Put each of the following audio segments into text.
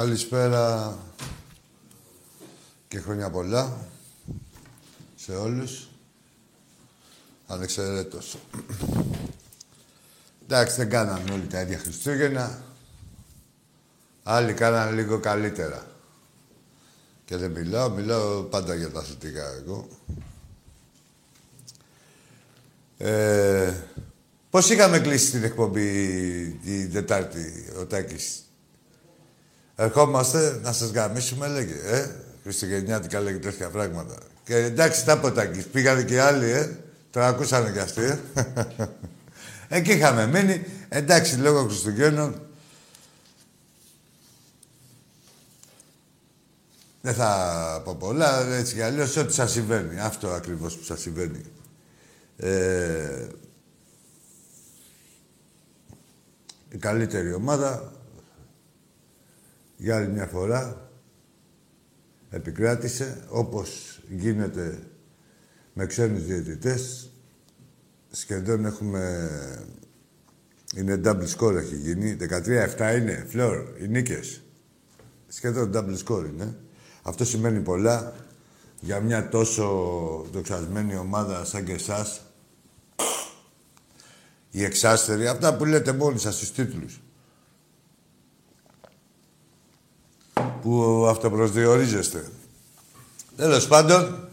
Καλησπέρα και χρόνια πολλά σε όλους. Ανεξαιρέτως. Εντάξει, δεν κάναμε όλοι τα ίδια Χριστούγεννα. Άλλοι κάνανε λίγο καλύτερα. Και δεν μιλάω, μιλάω πάντα για τα θετικά εγώ. Ε, πώς είχαμε κλείσει την εκπομπή την Τετάρτη, ο Τάκης; Ερχόμαστε να σας γαμίσουμε, λέγε, ε. Χριστουγεννιάτικα λέγε τέτοια πράγματα. Και εντάξει, τα ποτάκης. Πήγανε και άλλοι, ε. Το ακούσανε κι αυτοί, ε. Εκεί είχαμε μείνει. Εντάξει, λόγω Χριστουγέννων. Δεν θα πω πολλά, έτσι κι αλλιώς, ό,τι σας συμβαίνει. Αυτό ακριβώς που σας συμβαίνει. Ε, η καλύτερη ομάδα για άλλη μια φορά επικράτησε όπως γίνεται με ξένους διαιτητές. Σχεδόν έχουμε... Είναι double score έχει γίνει. 13-7 είναι. Φλόρ, οι νίκες. Σχεδόν double score είναι. Αυτό σημαίνει πολλά για μια τόσο δοξασμένη ομάδα σαν και εσάς. Οι εξάστεροι, αυτά που λέτε μόνοι σας στους τίτλους. Που αυτοπροσδιορίζεστε. Τέλος πάντων,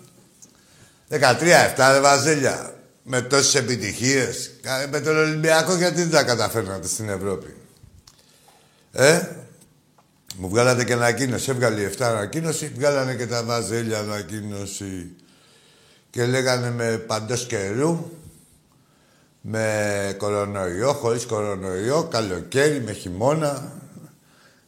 13-7 βαζέλια. Με τόσες επιτυχίες. Με τον Ολυμπιακό γιατί δεν τα καταφέρνατε στην Ευρώπη; Ε, μου βγάλατε και ανακοίνωση. Έβγαλε η 7 ανακοίνωση, βγάλανε και τα βαζέλια ανακοίνωση. Και λέγανε με παντός καιρού, με κορονοϊό, χωρίς κορονοϊό, καλοκαίρι, με χειμώνα,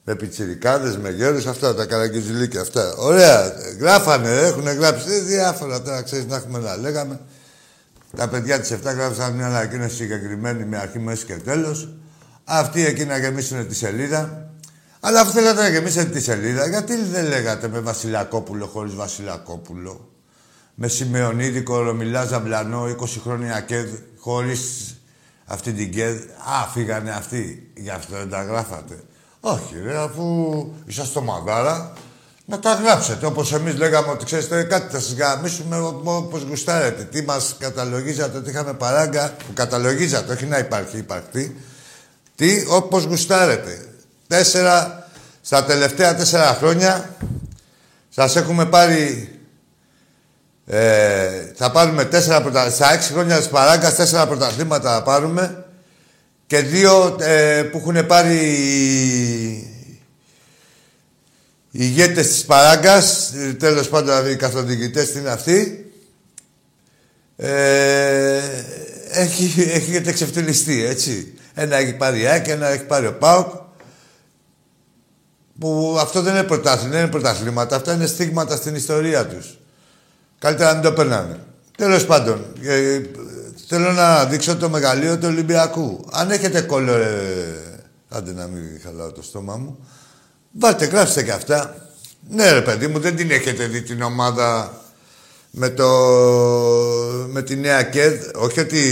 με πιτσιρικάδες, με γέρους, αυτά τα καραγκιζιλίκια αυτά. Ωραία, γράφανε, έχουν γράψει ε, διάφορα τώρα, ξέρεις, να έχουμε να λέγαμε. Τα παιδιά της 7 γράψαν μια ανακοίνωση συγκεκριμένη με αρχή, μέση και τέλος. Αυτοί εκεί να γεμίσουν τη σελίδα. Αλλά αφού θέλατε να γεμίσετε τη σελίδα, γιατί δεν λέγατε με Βασιλακόπουλο χωρίς Βασιλακόπουλο; Με Σιμεωνίδη, Κορομιλά, Ζαμπλανό, 20 χρόνια και χωρίς αυτή την ΚΕΔ. Α, φύγανε αυτοί. Γι' αυτό δεν τα γράφατε. Όχι, ρε, αφού είσαστε μαδάρα, να τα γράψετε. Όπως εμείς λέγαμε ότι ξέρετε κάτι, θα σας γαμίσουμε όπως γουστάρετε. Τι μας καταλογίζατε ότι είχαμε παράγκα, που καταλογίζατε, όχι να υπάρχει υπαρκτή. Τι, όπως γουστάρετε. Τέσσερα, στα τελευταία τέσσερα χρόνια σας έχουμε πάρει... Ε, θα πάρουμε τέσσερα πρωταθλήματα. Στα έξι χρόνια της παράγκας τέσσερα πρωταθλήματα θα πάρουμε και δύο ε, που έχουν πάρει οι ηγέτες της παράγκας, τέλος πάντων οι καθοδηγητές είναι αυτοί, ε, έχει, έχετε ξεφτυλιστεί, έτσι. Ένα έχει πάρει η Άκη, ένα έχει πάρει ο ΠΑΟΚ που αυτό δεν είναι πρωτάθλημα, δεν είναι πρωταθλήματα. Αυτά είναι στίγματα στην ιστορία τους. Καλύτερα να μην το περνάνε. Τέλος πάντων, ε, θέλω να δείξω το μεγαλείο του Ολυμπιακού. Αν έχετε κόλλο, ε, άντε να μην χαλάω το στόμα μου, βάλτε, γράψτε και αυτά. Ναι ρε παιδί μου, δεν την έχετε δει την ομάδα με, το, με τη νέα ΚΕΔ. Όχι ότι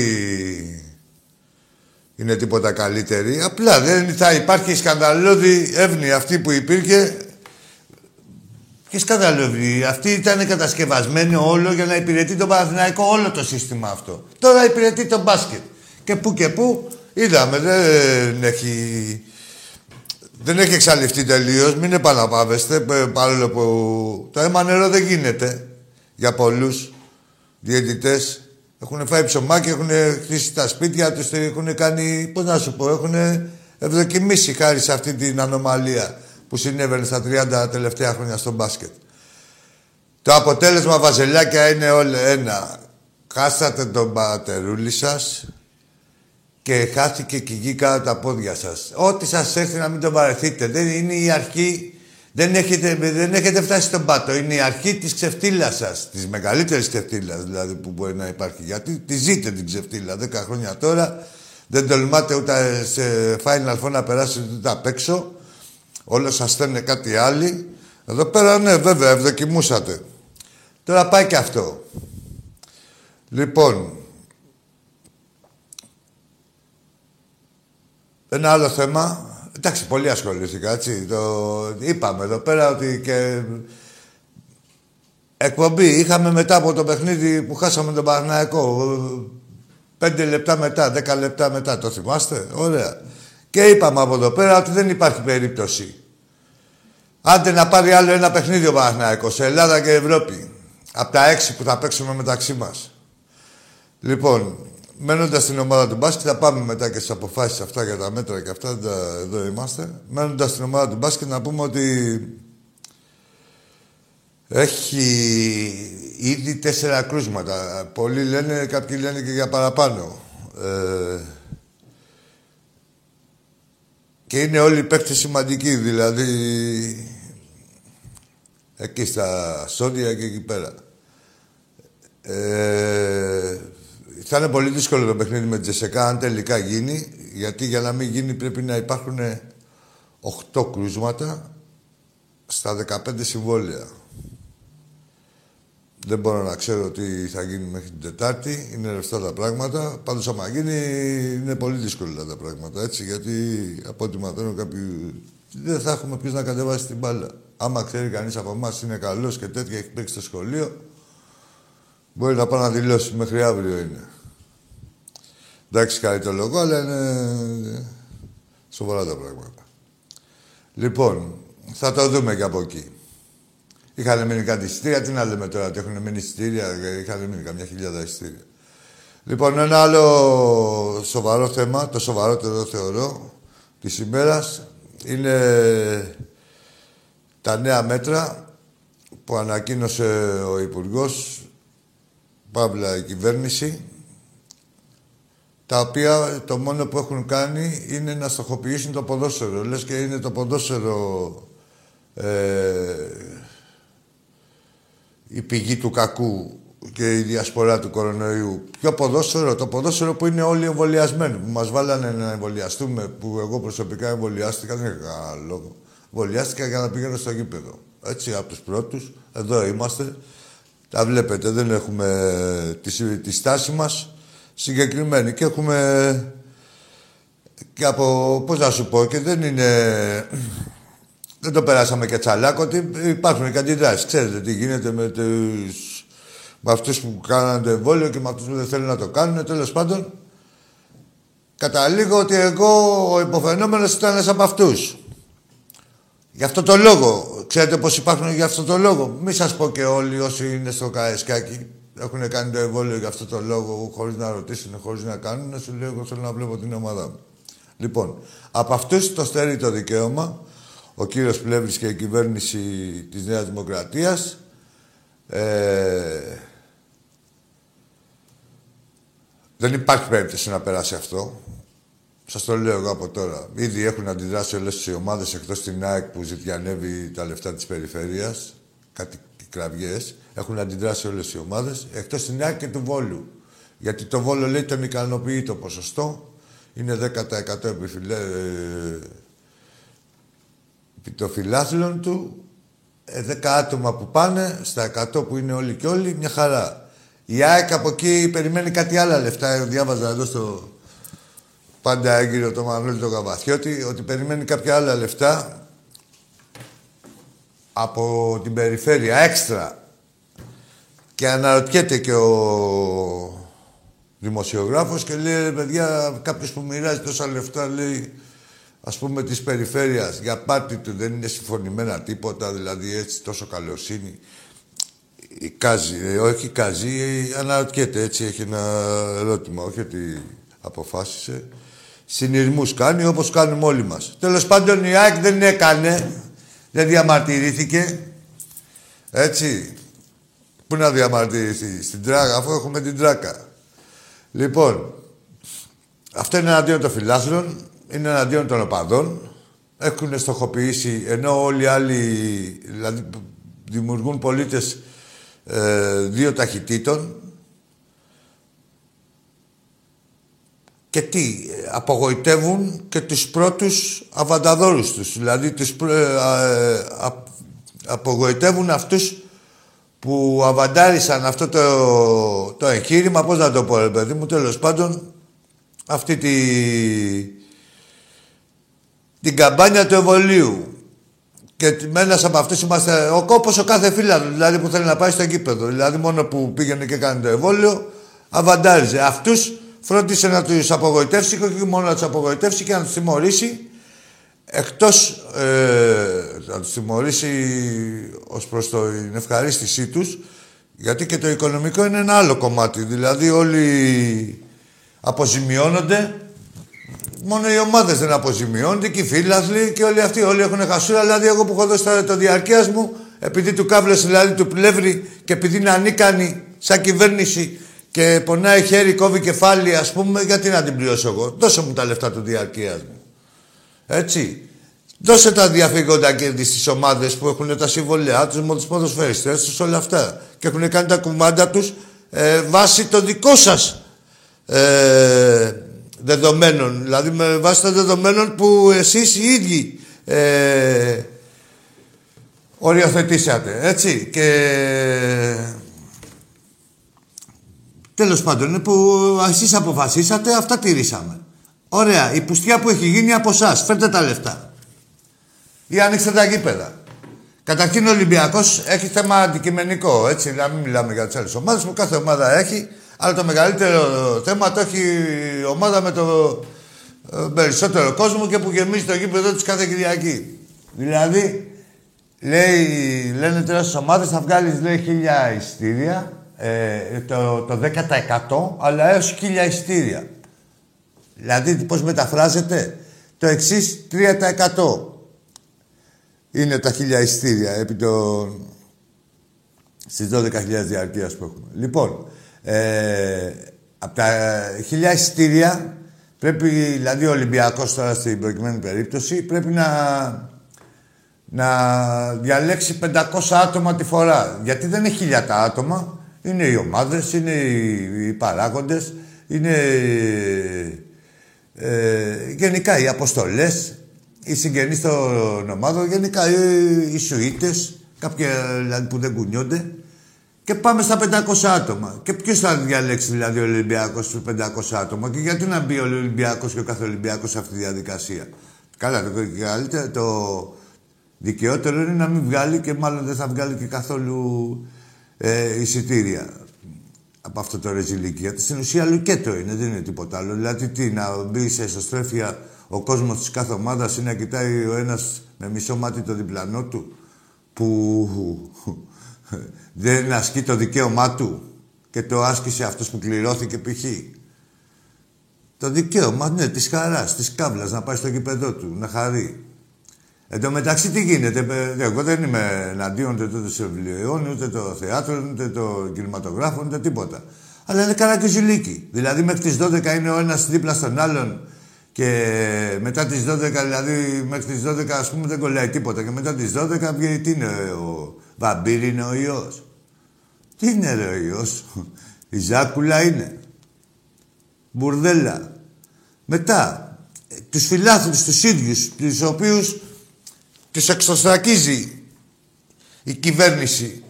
είναι τίποτα καλύτερη. Απλά δεν θα υπάρχει σκανδαλώδη εύνοια αυτή που υπήρχε. Και σκανδαλώδη. Αυτή ήταν κατασκευασμένη όλο για να υπηρετεί τον Παναθηναϊκό όλο το σύστημα αυτό. Τώρα υπηρετεί τον μπάσκετ. Και πού και πού είδαμε, δεν έχει... Δεν έχει εξαλειφθεί τελείως. Μην επαναπάβεστε. Παρόλο που το αίμα νερό δεν γίνεται για πολλούς διαιτητές. Έχουν φάει ψωμάκι, έχουν χτίσει τα σπίτια τους, έχουν κάνει, πώς να σου πω, έχουν ευδοκιμήσει χάρη σε αυτή την ανομαλία που συνέβαινε στα 30 τελευταία χρόνια στο μπάσκετ. Το αποτέλεσμα, βαζελιάκια, είναι όλο ένα. Χάσατε τον πατερούλη σας και χάθηκε και γη κάτω τα πόδια σας. Ό,τι σας έρθει να μην το βαρεθείτε. Δεν είναι η αρχή δεν έχετε, δεν έχετε φτάσει στον πάτο. Είναι η αρχή της ξεφτύλας σας. Της μεγαλύτερης ξεφτύλας δηλαδή που μπορεί να υπάρχει. Γιατί τη ζείτε την ξεφτύλα. Δέκα χρόνια τώρα δεν τολμάτε ούτε σε Final Four να περάσετε ούτε απ' έξω. Όλα σας στέλνε κάτι άλλοι. Εδώ πέρα ναι βέβαια ευδοκιμούσατε. Τώρα πάει και αυτό. Λοιπόν, ένα άλλο θέμα Εντάξει, πολύ ασχολήθηκα, έτσι. Το... Είπαμε εδώ πέρα ότι και... Εκπομπή είχαμε μετά από το παιχνίδι που χάσαμε τον Παναγιακό. Πέντε λεπτά μετά, δέκα λεπτά μετά, το θυμάστε; Ωραία. Και είπαμε από εδώ πέρα ότι δεν υπάρχει περίπτωση. Άντε να πάρει άλλο ένα παιχνίδι ο Παναθηναϊκός σε Ελλάδα και Ευρώπη. Από τα έξι που θα παίξουμε μεταξύ μας. Λοιπόν, μένοντας στην ομάδα του μπάσκετ, θα πάμε μετά και στις αποφάσεις αυτά για τα μέτρα και αυτά. Εδώ είμαστε. Μένοντας στην ομάδα του μπάσκετ, να πούμε ότι έχει ήδη τέσσερα κρούσματα. Πολλοί λένε, κάποιοι λένε και για παραπάνω. Ε, και είναι όλοι οι παίκτες σημαντικοί, δηλαδή εκεί στα Σόντια και εκεί πέρα. Ε, θα είναι πολύ δύσκολο το παιχνίδι με Τζεσεκά αν τελικά γίνει, γιατί για να μην γίνει πρέπει να υπάρχουν 8 κρούσματα στα 15 συμβόλαια. Δεν μπορώ να ξέρω τι θα γίνει μέχρι την Τετάρτη. Είναι ρευστά τα πράγματα. Πάντως, άμα γίνει, είναι πολύ δύσκολα τα πράγματα. Έτσι, γιατί από ό,τι μαθαίνω, κάποιοι δεν θα έχουμε πει να κατεβάσει την μπάλα. Άμα ξέρει κανείς από εμάς είναι καλός και τέτοια, έχει παίξει στο σχολείο, μπορεί να πάει να δηλώσει. Μέχρι αύριο είναι. Εντάξει, κάνει το λόγο, αλλά είναι σοβαρά τα πράγματα. Λοιπόν, θα το δούμε και από εκεί. Είχαν μείνει κάτι εισιτήρια. Τι να λέμε τώρα, ότι έχουν μείνει εισιτήρια. Είχαν μείνει καμιά χιλιάδα εισιτήρια. Λοιπόν, ένα άλλο σοβαρό θέμα, το σοβαρότερο θεωρώ, της ημέρας είναι τα νέα μέτρα που ανακοίνωσε ο Υπουργός, Παύλα η κυβέρνηση, τα οποία το μόνο που έχουν κάνει είναι να στοχοποιήσουν το ποδόσφαιρο. Λες και είναι το ποδόσφαιρο ε, η πηγή του κακού και η διασπορά του κορονοϊού. Ποιο ποδόσφαιρο, το ποδόσφαιρο που είναι όλοι εμβολιασμένοι, που μας βάλανε να εμβολιαστούμε, που εγώ προσωπικά εμβολιάστηκα, δεν είχα κανένα λόγο. Εμβολιάστηκα για να πηγαίνω στο γήπεδο. Έτσι, από τους πρώτους, εδώ είμαστε. Τα βλέπετε, δεν έχουμε τη, τη στάση μας συγκεκριμένη και έχουμε και από, πώς να σου πω, και δεν είναι δεν το περάσαμε και τσαλάκο, ότι υπάρχουν και αντιδράσεις. Ξέρετε τι γίνεται με, τους... με αυτούς που κάνανε το εμβόλιο και με αυτούς που δεν θέλουν να το κάνουν. Τέλος πάντων, καταλήγω ότι εγώ ο υποφαινόμενος ήταν ένας από αυτούς. Γι' αυτό το λόγο. Ξέρετε πώς υπάρχουν γι' αυτό το λόγο. Μην σας πω και όλοι όσοι είναι στο Καεσκάκι έχουν κάνει το εμβόλιο για αυτό το λόγο, χωρίς να ρωτήσουν, χωρίς να κάνουν, να σου λέω: Εγώ θέλω να βλέπω την ομάδα μου. Λοιπόν, από αυτούς το στερεί το δικαίωμα ο κύριος Πλεύρης και η κυβέρνηση της Νέας Δημοκρατίας ε, δεν υπάρχει περίπτωση να περάσει αυτό. Σας το λέω εγώ από τώρα. Ήδη έχουν αντιδράσει όλες οι ομάδες εκτός την ΑΕΚ που ζητιανεύει τα λεφτά της περιφέρειας, κάτι κραυγές. Έχουν αντιδράσει όλες οι ομάδες, εκτός την ΑΕΚ και του Βόλου. Γιατί το Βόλο λέει τον ικανοποιεί το ποσοστό. Είναι 10% επιφυλέ, ε, το φιλάθλων του, ε, 10 άτομα που πάνε, στα 100 που είναι όλοι και όλοι, μια χαρά. Η ΑΕΚ από εκεί περιμένει κάτι άλλα λεφτά. Διάβαζα εδώ στο πάντα έγκυρο το Μανώλη το Καβαθιώτη, ότι περιμένει κάποια άλλα λεφτά από την περιφέρεια, έξτρα. Και αναρωτιέται και ο δημοσιογράφος και λέει, παιδιά, κάποιος που μοιράζει τόσα λεφτά, λέει, ας πούμε, της περιφέρειας για πάτη του δεν είναι συμφωνημένα τίποτα, δηλαδή έτσι τόσο καλοσύνη. Η Κάζη, ε, όχι Κάζη, ε, αναρωτιέται έτσι, έχει ένα ερώτημα, όχι ότι αποφάσισε. Συνειρμούς κάνει όπως κάνουμε όλοι μας. Τέλος πάντων η ΑΕΚ δεν έκανε, δεν διαμαρτυρήθηκε. Έτσι. Πού να διαμαρτυρηθεί, στην τράκα, αφού έχουμε την τράκα. Λοιπόν, αυτό είναι εναντίον των φιλάθλων είναι εναντίον των οπαδών. Έχουν στοχοποιήσει, ενώ όλοι οι άλλοι δηλαδή, δημιουργούν πολίτες ε, δύο ταχυτήτων. Και τι, απογοητεύουν και τους πρώτους αβανταδόρους τους. Δηλαδή, τους, ε, απογοητεύουν αυτούς που αβαντάρισαν αυτό το, το εγχείρημα, πώς να το πω, ρε παιδί μου, τέλος πάντων, αυτή τη, την καμπάνια του εμβολίου. Και ένας από αυτούς είμαστε ο κόπος ο κάθε φίλο, δηλαδή που θέλει να πάει στο γήπεδο. Δηλαδή, μόνο που πήγαινε και κάνει το εμβόλιο, αβαντάριζε. Αυτούς φρόντισε να τους απογοητεύσει και όχι μόνο να τους απογοητεύσει και να τους τιμωρήσει. Εκτός ε, να τους τιμωρήσει ως προς την ευχαρίστησή τους, γιατί και το οικονομικό είναι ένα άλλο κομμάτι. Δηλαδή, όλοι αποζημιώνονται Μόνο οι ομάδες δεν αποζημιώνονται και οι φίλαθλοι και όλοι αυτοί. Όλοι έχουν χασούρα. Δηλαδή, εγώ που έχω δώσει το διαρκεία μου, επειδή του κάβλωσε δηλαδή του πλεύρη και επειδή είναι ανίκανη σαν κυβέρνηση και πονάει χέρι, κόβει κεφάλι, ας πούμε, γιατί να την πληρώσω εγώ; Δώσε μου τα λεφτά του διαρκεία μου. Έτσι. Δώσε τα διαφύγοντα κέρδη στι ομάδες που έχουν τα συμβολιά τους, με τους ποδοσφαιριστές τους, όλα αυτά. Και έχουν κάνει τα κουμάντα τους ε, βάσει το δικό σας ε, δεδομένων. Δηλαδή με βάση των δεδομένων που εσείς οι ίδιοι ε, οριοθετήσατε. Έτσι. Και τέλος πάντων είναι που εσείς αποφασίσατε, αυτά τηρήσαμε. Ωραία. Η πουστιά που έχει γίνει από εσάς. Φέρτε τα λεφτά. Ή ανοίξτε τα γήπεδα. Καταρχήν ο Ολυμπιακός έχει θέμα αντικειμενικό. Έτσι, να μην μιλάμε για τις άλλες ομάδες που κάθε ομάδα έχει αλλά το μεγαλύτερο θέμα το έχει η ομάδα με το ε, περισσότερο κόσμο και που γεμίζει το γήπεδο της κάθε Κυριακή. Δηλαδή, λέει, λένε τώρα στι ομάδες θα βγάλεις λέει χίλια ειστήρια, ε, το, το 10% αλλά έως χίλια ειστήρια. Δηλαδή, πώς μεταφράζεται, το εξής 3% είναι τα χίλια ειστήρια επί το... στις 12.000 διαρκείας που έχουμε. Λοιπόν, ε, από τα χιλιά εισιτήρια πρέπει, δηλαδή ο Ολυμπιακός τώρα στην προκειμένη περίπτωση, πρέπει να, να διαλέξει 500 άτομα τη φορά. Γιατί δεν είναι χίλια τα άτομα, είναι οι ομάδες, είναι οι, οι παράγοντες, είναι ε, γενικά οι αποστολές, οι συγγενείς των ομάδων, γενικά οι, οι σουίτες, κάποιοι δηλαδή, που δεν κουνιόνται και πάμε στα 500 άτομα. Και ποιος θα διαλέξει δηλαδή ο Ολυμπιακός στους 500 άτομα; Και γιατί να μπει ο Ολυμπιακός και ο κάθε Ολυμπιακός σε αυτή τη διαδικασία; Καλά, το καλύτερο, το δικαιότερο είναι να μην βγάλει και μάλλον δεν θα βγάλει και καθόλου ε, εισιτήρια από αυτό το ρεζιλίκι. Γιατί στην ουσία λουκέτο είναι, δεν είναι τίποτα άλλο. Δηλαδή τι, να μπει σε εσωστρέφεια ο κόσμος της κάθε ομάδας ή να κοιτάει ο ένας με μισό μάτι το διπλανό του που δεν ασκεί το δικαίωμά του και το άσκησε αυτός που κληρώθηκε π.χ. Το δικαίωμα, ναι, της χαράς, της κάβλας, να πάει στο γήπεδό του, να χαρεί. Εν τω μεταξύ τι γίνεται, εγώ δεν είμαι εναντίον ούτε το βιβλιοϊών, ούτε το θέατρο, ούτε το κινηματογράφο, ούτε τίποτα. Αλλά είναι καλά και ζηλίκι. Δηλαδή μέχρι τις 12 είναι ο ένας δίπλα στον άλλον και μετά τις 12, δηλαδή μέχρι τις 12 ας πούμε δεν κολλάει τίποτα και μετά τις 12 βγαίνει τι είναι ο βαμπύρι είναι ο ιός. Τι είναι ρε ο ιός. Η ζάκουλα είναι. Μπουρδέλα. Μετά, τους φιλάθλους τους ίδιους, τους οποίους τους εξωστρακίζει η κυβέρνηση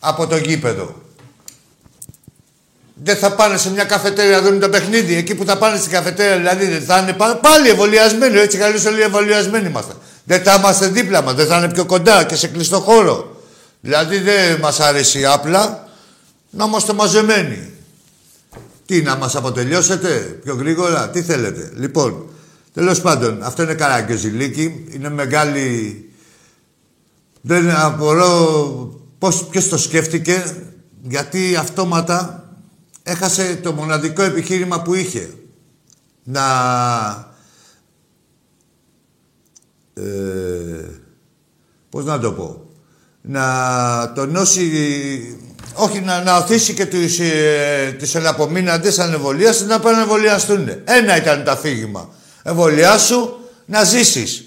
από το γήπεδο. Δεν θα πάνε σε μια καφετέρια να δουν το παιχνίδι. Εκεί που θα πάνε στην καφετέρια, δηλαδή δεν θα είναι πάλι εμβολιασμένοι. Έτσι καλώ όλοι εμβολιασμένοι είμαστε. Δεν θα είμαστε δίπλα μας, δεν θα είναι πιο κοντά και σε κλειστό χώρο. Δηλαδή δεν μας αρέσει απλά να είμαστε μαζεμένοι. Τι, να μας αποτελειώσετε πιο γρήγορα, τι θέλετε; Λοιπόν, τέλος πάντων, αυτό είναι ζηλίκι. Είναι μεγάλη. Δεν απορώ πώς, ποιος το σκέφτηκε, γιατί αυτόματα έχασε το μοναδικό επιχείρημα που είχε. Να... Ε, πώς να το πω; Να τονώσει... Όχι, να, να οθήσει και τους, ε, τους ελαπομείναντες ανεβολίας να πάνε να εμβολιαστούν. Ένα ήταν το αφήγημα. Εμβολιάσου να ζήσεις.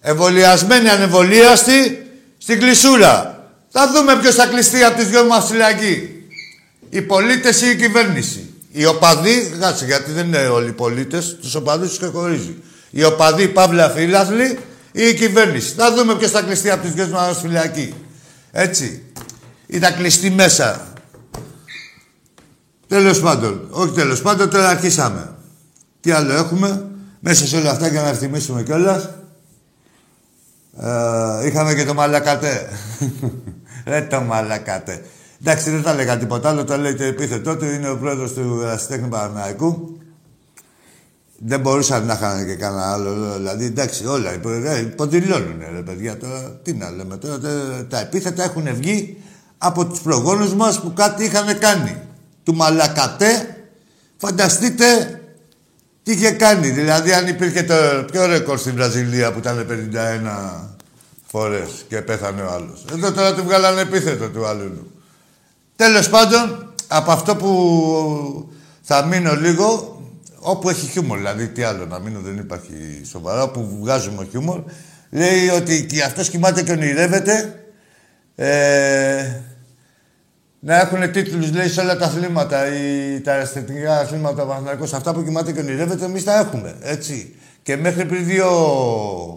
Εμβολιασμένοι ανεβολίαστοι στην κλεισούρα. Θα δούμε ποιος θα κλειστεί από τις δυο μας φυλακή. Οι πολίτες ή η κυβέρνηση. Οι οπαδοί, κάτσε γιατί δεν είναι όλοι οι πολίτες, τους οπαδούς τους ξεχωρίζει. Οι οπαδοί, παύλα φίλαθλοι ή η κυβέρνηση. Θα δούμε ποιος θα κλειστεί από τι δυο μας φυλακή. Έτσι. Ή θα κλειστεί μέσα. Τέλος πάντων. Όχι τέλος πάντων, τώρα αρχίσαμε. Τι άλλο έχουμε. Μέσα σε όλα αυτά για να θυμίσουμε κιόλας. Ε, είχαμε και το Μαλακατέ. Ρε το Μαλακατέ. Εντάξει, δεν θα λέγα τίποτα άλλο, το λέει το επίθετό του. Είναι ο πρόεδρος του Ερασιτέχνη Παναναϊκού. Δεν μπορούσαν να είχαν και κανένα άλλο. Δηλαδή, εντάξει, όλα υποδηλώνουν, ρε παιδιά. Τώρα, τι να λέμε τώρα, τα επίθετα έχουν βγει από τους προγόνους μας που κάτι είχαν κάνει. Του Μαλακατέ, φανταστείτε τι είχε κάνει. Δηλαδή, αν υπήρχε το πιο ρεκόρ στην Βραζιλία που ήταν 51 φορές και πέθανε ο άλλος. Εδώ τώρα του βγάλανε επίθετο του άλλου. Τέλος πάντων, από αυτό που θα μείνω λίγο, όπου έχει χιούμορ, δηλαδή τι άλλο να μείνω δεν υπάρχει σοβαρά, όπου βγάζουμε χιούμορ, λέει ότι και αυτός κοιμάται και ονειρεύεται ε, να έχουν τίτλους, λέει, σε όλα τα αθλήματα, ή τα αισθητικά αθλήματα του αυτά που κοιμάται και ονειρεύεται, εμείς τα έχουμε, έτσι. Και μέχρι πριν δύο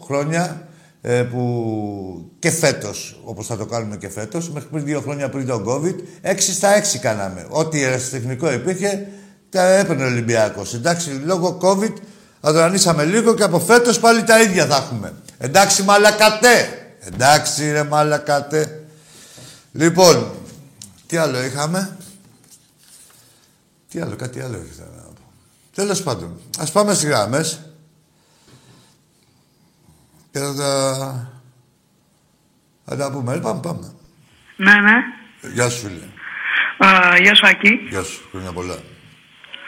χρόνια, ε, που και φέτος, όπως θα το κάνουμε και φέτος, μέχρι πριν δύο χρόνια πριν τον COVID, 6 στα 6 κάναμε. Ό,τι αεραστεχνικό υπήρχε, τα έπαιρνε ο Ολυμπιακός. Εντάξει, λόγω COVID αδρανίσαμε λίγο και από φέτος πάλι τα ίδια θα έχουμε. Εντάξει, μαλακατέ. Εντάξει, ρε μαλακατέ. Λοιπόν, τι άλλο είχαμε; Τι άλλο, κάτι άλλο ήθελα να πω. Τέλος πάντων, ας πάμε στις γράμμε. Και θα τα... Θα τα πούμε. Πάμε, πάμε. Ναι, ναι. Γεια σου, φίλε. Uh, γεια σου, Ακή. Γεια σου. Χρόνια πολλά.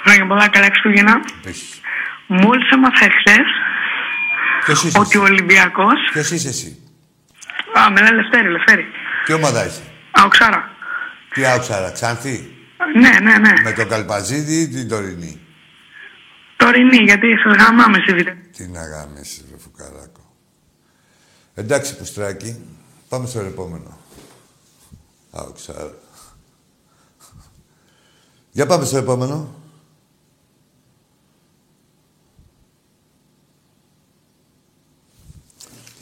Χρόνια πολλά. Καλά Χριστούγεννα. Επίσης. Μόλις έμαθα εχθές ότι ο Ολυμπιακός... Ποιος είσαι εσύ; Α, με λένε Λευτέρη, Λευτέρη. Τι ομάδα είσαι. Αοξάρα. Τι Αοξάρα, Ξάνθη; Ναι, ναι, ναι. Με το Καλπαζίδι ή την Τωρινή; Τωρινή, γιατί σε γαμάμε στη βίντεο. Τι να γάμεις, ρε φουκαράκο. Εντάξει, Πουστράκη. Πάμε στο επόμενο. Αοξάρα. Για πάμε στο επόμενο.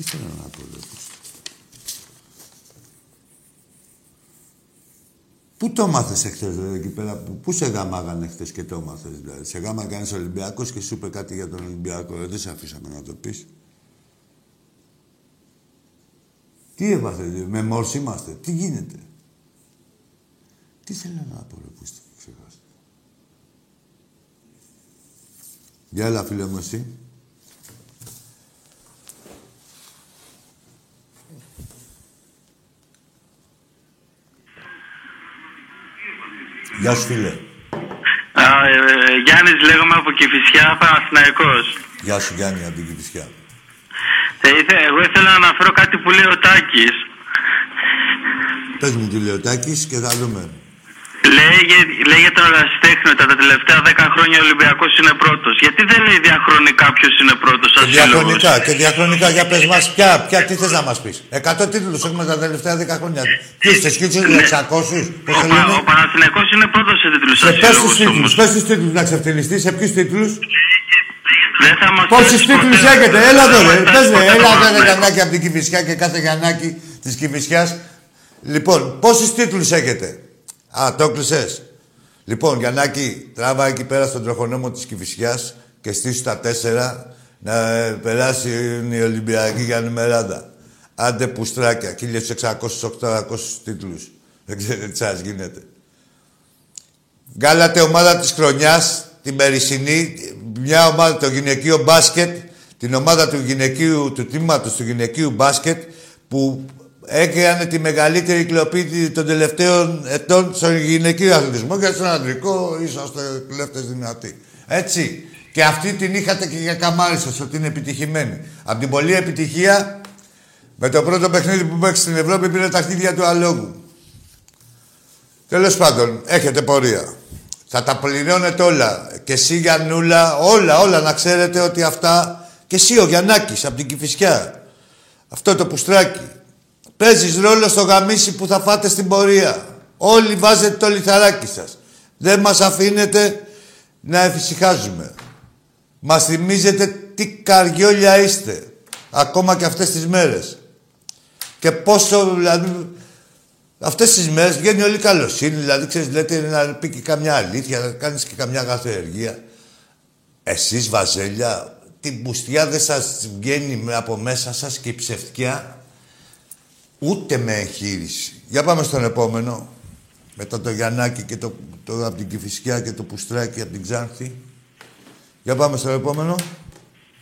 Θέλω να πω, ρε, Πού το μάθες εχθές, ρε, εκεί πέρα, που, πού σε γάμαγαν εχθές και το μάθες, δηλαδή. Σε γάμα κανείς Ολυμπιακός και σου είπε κάτι για τον Ολυμπιακό. Ε, δεν σε αφήσαμε να το πεις. Τι έπαθε, με μόρς είμαστε, τι γίνεται. Τι θέλω να πω, ρε, που είστε, ξεχάστε. Γεια, έλα, φίλε μου, εσύ. Γεια σου, φίλε. Α, ε, Γιάννης λέγομαι από Κηφισιά, Παναθηναϊκός. Γεια σου, Γιάννη, από την Κηφισιά. Ε, ήθε, εγώ ήθελα να αναφέρω κάτι που λέει ο Τάκης. Πες μου τι λέει ο Τάκης και θα δούμε. Λέει, για- λέει για τον ερασιτέχνητα τα τελευταία 10 χρόνια ο Ολυμπιακός είναι πρώτος. Γιατί δεν λέει διαχρονικά ποιος είναι πρώτος Και σαν σύλλογος. διαχρονικά, και διαχρονικά για πες μας ποια, ποια, τι θες να μας πεις. Εκατό τίτλους έχουμε τα τελευταία δέκα χρόνια. Ποιους, θες και τους 600, πώς Ο, το Πα- λένε; ο Παναθηναϊκός είναι πρώτος σε τίτλους Σε σαν πες τους σύλλογος τίτλους, όμως. πες τους τίτλους να ξεφτυλιστείς, σε ποιους τίτλους; Δεν θα μας Πόσους φτάσει τίτλους ποτέ- έχετε, δεν έλα θα εδώ μας ρε, φτάσει πες ρε, ποτέ έλα το εδώ ρε Παναθηναϊκό. Γιαννάκη από την Κηφισιά και κάθε Γιαννάκη της Κηφισιάς. Λοιπόν, πόσους τίτλους έχετε; Α, το έκλεισες. Λοιπόν, Γιαννάκη, τράβα εκεί πέρα στον τροχονόμο της Κηφισιάς και στήσου τα τέσσερα να ε, περάσει οι Ολυμπιακοί για νούμεράδα. Άντε πουστράκια, 1600-800 τίτλους. Δεν ξέρετε τι σας γίνεται. Βγάλατε ομάδα της χρονιάς, την περσινή, μια ομάδα, το γυναικείο μπάσκετ, την ομάδα του γυναικείου, του τμήματος του γυναικείου μπάσκετ, που έκανε τη μεγαλύτερη κλοπή των τελευταίων ετών στον γυναικείο αθλητισμό και στον αντρικό είσαστε κλέφτες δυνατοί. Έτσι. Και αυτή την είχατε και για καμάρι σας, ότι είναι επιτυχημένη. Από την πολλή επιτυχία, με το πρώτο παιχνίδι που παίξει στην Ευρώπη πήρε τα χτίδια του αλόγου. Τέλος πάντων, έχετε πορεία. Θα τα πληρώνετε όλα. Και εσύ Γιαννούλα, όλα, όλα να ξέρετε ότι αυτά. Και εσύ ο Γιαννάκης από την Κηφισιά. Αυτό το πουστράκι. Παίζεις ρόλο στο γαμίσι που θα φάτε στην πορεία. Όλοι βάζετε το λιθαράκι σας. Δεν μας αφήνετε να εφησυχάζουμε. Μας θυμίζετε τι καριόλια είστε. Ακόμα και αυτές τις μέρες. Και πόσο, δηλαδή, Αυτές τις μέρες βγαίνει όλη η καλοσύνη, δηλαδή ξέρεις, λέτε να πει και καμιά αλήθεια, να κάνεις και καμιά γαθοεργία. Εσείς, Βαζέλια, την πουστιά δεν σας βγαίνει με- από μέσα σας και η ψευτιά ούτε με εγχείρηση. Για πάμε στον επόμενο. Μετά το Γιαννάκη και το, το από την Κηφισιά και το Πουστράκι από την Ξάνθη. Για πάμε στον επόμενο.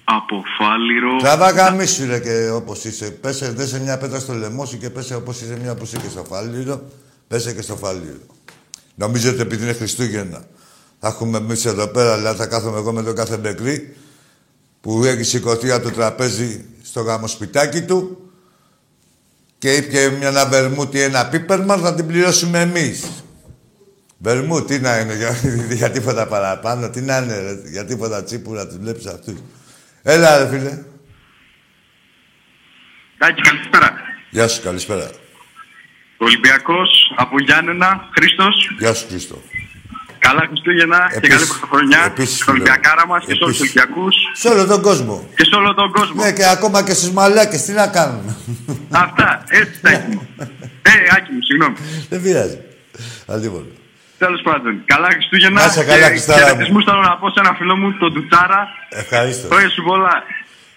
Από Φάληρο. Τραβά γαμίσου ρε και όπως είσαι. Πέσε, δέσε μια πέτρα στο λαιμό σου και πέσε όπως είσαι μια που είσαι και στο φάλιρο. Πέσε και στο φάλιρο. Νομίζετε επειδή είναι Χριστούγεννα. Θα έχουμε εμείς εδώ πέρα, δηλαδή θα κάθομαι εγώ με τον κάθε μπεκρή που έχει σηκωθεί από το τραπέζι στο γαμοσπιτάκι του και ήπια μια ένα βερμούτι, ένα πίπερμαν, θα την πληρώσουμε εμείς. Βερμού, τι να είναι, για, για τίποτα παραπάνω, τι να είναι, ρε, για τίποτα τσίπουρα, τους βλέπεις αυτούς. Έλα, ρε φίλε. Τάκη, καλησπέρα. Γεια σου, καλησπέρα. Ολυμπιακός, από Γιάννενα, Χρήστος. Γεια σου, Χρήστο. Καλά Χριστούγεννα και Επίσης- καλή πρωτοχρονιά επίσης, στον φίλε. Ολυμπιακάρα μας και σε όλους τους Επίσης. Ολυμπιακούς Σε όλο τον κόσμο. και σε όλο τον κόσμο. Ναι, και ακόμα και στους μαλάκες, τι να κάνουμε. Αυτά, έτσι Τάκη μου. Ε, Άκη μου, συγγνώμη. Δεν πειράζει. Αντίποτε. Τέλος πάντων, καλά Χριστούγεννα. Να είσαι καλά, και Χριστάρα μου. χαιρετισμούς θέλω να πω σε ένα φίλο μου, τον Ντουτσάρα. Ευχαριστώ. Χρόνια σου πολλά.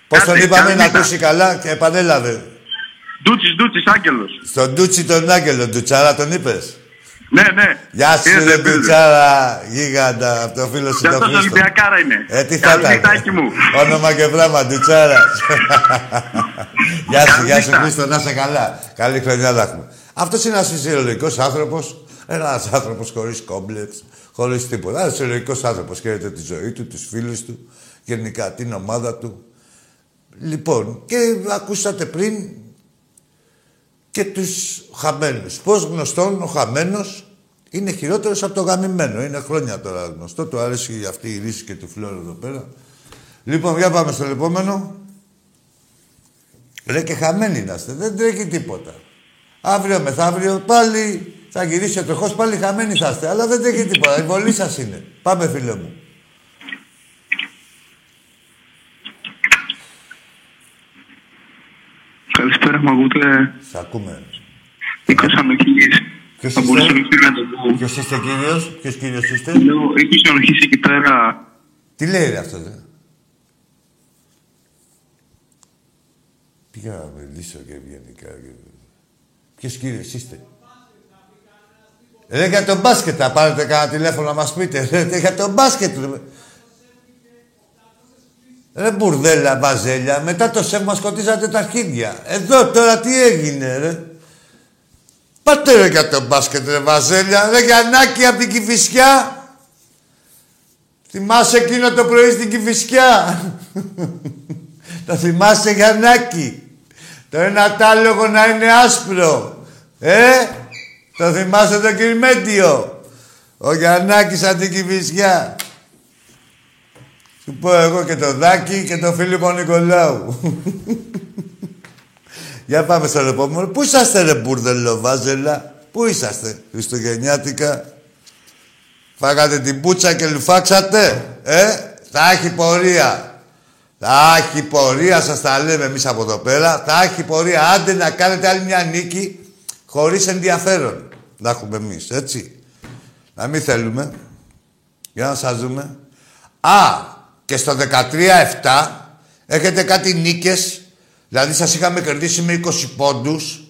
Πώς Κάντε, τον είπαμε καλή να νύχτα. ακούσει καλά και επανέλαβε. Ντούτσις, Ντούτσις, Άγγελος. Στον Ντούτσι τον Άγγελο, Ντουτσάρα τον είπες; Ναι, ναι. Γεια σου Είναι ρε φίλος. Ντουτσάρα, γίγαντα, από το φίλο σου Και τον αυτός Χρήστο. Ολυμπιακάρα είναι. Ε, τι θα Καλή ήταν. νύχτα, Άκη μου. Όνομα και πράγμα, Ντουτσάρα. γεια σου, Καλή γεια σου νύχτα. Χρήστο, να είσαι καλά. Καλή χρονιά να έχουμε. Αυτός είναι ένας φυσιολογικός άνθρωπος, ένας άνθρωπος χωρίς κόμπλεξ, χωρίς τίποτα. Ένας φυσιολογικός άνθρωπος, χαίρεται τη ζωή του, τους φίλους του, γενικά την ομάδα του. Λοιπόν, και ακούσατε πριν και τους χαμένους. Πώς γνωστόν ο χαμένος είναι χειρότερος από το γαμημένο. Είναι χρόνια τώρα γνωστό. Του αρέσει αυτή η ρίση και του φλόρου εδώ πέρα. Λοιπόν, για πάμε στο επόμενο. Ρε και χαμένοι να είστε. Δεν τρέχει τίποτα. Αύριο μεθαύριο πάλι θα γυρίσει ο τροχός, πάλι χαμένοι θα είστε. Αλλά δεν τρέχει τίποτα. Η βολή σας είναι. Πάμε φίλε μου. Καλησπέρα, μου ακούτε; Σ' ακούμε. Νίκος Ανοχής. Ποιος Θα είστε; μπορούσα να πει να το πω. Ποιος είστε κύριος, ποιος κύριος είστε; Λέω, Νίκος Ανοχής εκεί πέρα. Τι λέει ρε αυτός, δε. Πήγα να μιλήσω και ευγενικά. και- Ποιος κύριος είστε; Ρε για τον μπάσκετ θα πάρετε κανένα τηλέφωνο να μας πείτε. Ρε για τον μπάσκετ. Ρε, ρε μπουρδέλα βαζέλια. Μετά το σεφ μας σκοτίζατε τα αρχίδια. Εδώ τώρα τι έγινε ρε; Πάτε ρε για τον μπάσκετ ρε βαζέλια. Ρε Γιαννάκη από την Κηφισιά. Θυμάσαι εκείνο το πρωί στην Κηφισιά. το θυμάσαι Γιαννάκη. Το ένα τάλογο να είναι άσπρο. Ε, το θυμάσαι το κυρμέντιο; Ο Γιαννάκης από την Κηφισιά. Σου πω εγώ και το Δάκη και το Φίλιππο Νικολάου. Για πάμε στο επόμενο. Πού είσαστε ρε μπουρδελο βάζελα; Πού είσαστε Χριστουγεννιάτικα; Φάγατε την πούτσα και λουφάξατε. Ε, θα έχει πορεία. Θα έχει πορεία, σας τα λέμε εμείς από εδώ πέρα. Θα έχει πορεία. Άντε να κάνετε άλλη μια νίκη χωρίς ενδιαφέρον. Να έχουμε εμείς, έτσι. Να μην θέλουμε. Για να σας δούμε. Α, και στο 13-7 έχετε κάτι νίκες. Δηλαδή σας είχαμε κερδίσει με 20 πόντους.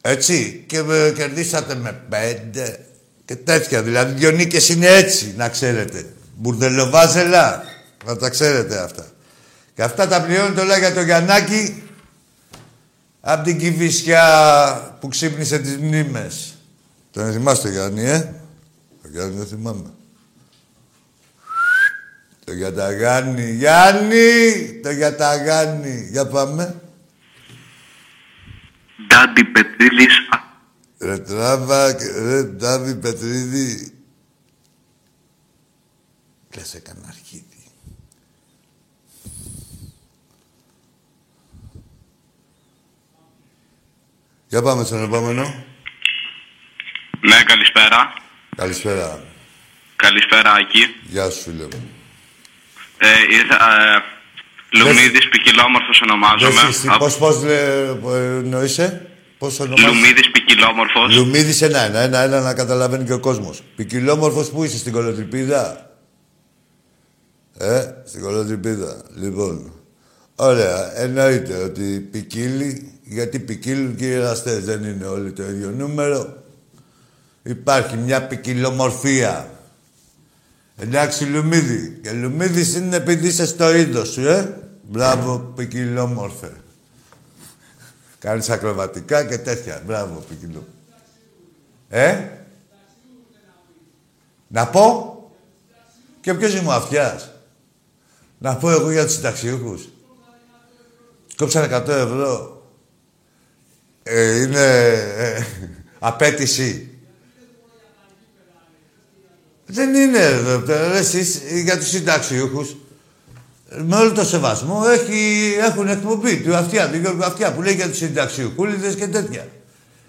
Έτσι. Και ε, κερδίσατε με 5 και τέτοια. Δηλαδή δυο νίκες είναι έτσι, να ξέρετε. Μπουρδελοβάζελα. Να τα ξέρετε αυτά. Και αυτά τα πληρώνει όλα για το Γιαννάκη από την Κηφισιά που ξύπνησε τις μνήμες. Τον θυμάστε Γιάννη, ε; Το Γιάννη δεν θυμάμαι. Το Γιαταγάννη. Γιάννη! Το Γιαταγάννη. Για πάμε. Ντάντι Πετρίδης. Ρε τράβα, και- ρε Ντάβι Πετρίδη. Κλάσε κανένα αρχίδι. Για πάμε στον επόμενο. Ναι, καλησπέρα. Καλησπέρα. Καλησπέρα, Άκη. Γεια σου, φίλε μου. Ε, ήρθα, ε, Λουμίδης Ποικιλόμορφος ονομάζομαι. Δεν εσύ, Από- πώς, πώς λέ, ε, εννοείσαι, πώς ονομάζεσαι; Λουμίδης Ποικιλόμορφος. Λουμίδης ένα-ένα, ένα-ένα να καταλαβαίνει και ο κόσμος. Ποικιλόμορφος που είσαι, στην κολοτριπίδα; Ε, στην κολοτριπίδα. Λοιπόν, ωραία. Εννοείται ότι ποικίλει, γιατί ποικίλουν και οι εραστές. Δεν είναι όλοι το ίδιο νούμερο. Υπάρχει μια ποικιλομορφία. Εντάξει, Λουμίδη. Και Λουμίδης είναι επειδή είσαι στο είδος σου, ε. Μπράβο, ποικιλόμορφε. Κάνεις ακροβατικά και τέτοια. Μπράβο, ποικιλό. Ε; Να πω; Και ποιος είμαι ο αυτιάς; Να πω εγώ για τους συνταξιούχους. Κόψανε 100 ευρώ. Ε, είναι ε, απέτηση. Δεν είναι, ρε, εσείς, για τους συνταξιούχους. Με όλο το σεβασμό έχει, έχουν εκπομπή του αυτιά, του Γιώργου Αυτιά που λέει για τους συνταξιούχους και τέτοια.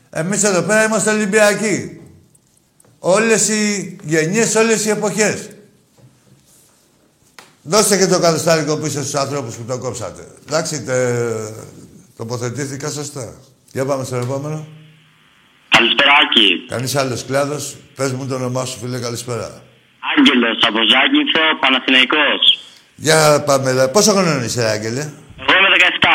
Εμείς εδώ πέρα είμαστε Ολυμπιακοί. Όλες οι γενιές, όλες οι εποχές. Δώστε και το κατοστάρικο πίσω στους ανθρώπους που το κόψατε. Εντάξει, τε, τοποθετήθηκα σωστά. Για πάμε στο επόμενο. Καλησπέρα, Άκη. Κανείς άλλος κλάδος. Πες μου το όνομά σου, φίλε, καλησπέρα. Άγγελος από Ζάκυνθο, Παναθηναϊκός. Για πάμε. Πόσο χρόνο είσαι, Άγγελε; Εγώ είμαι 17.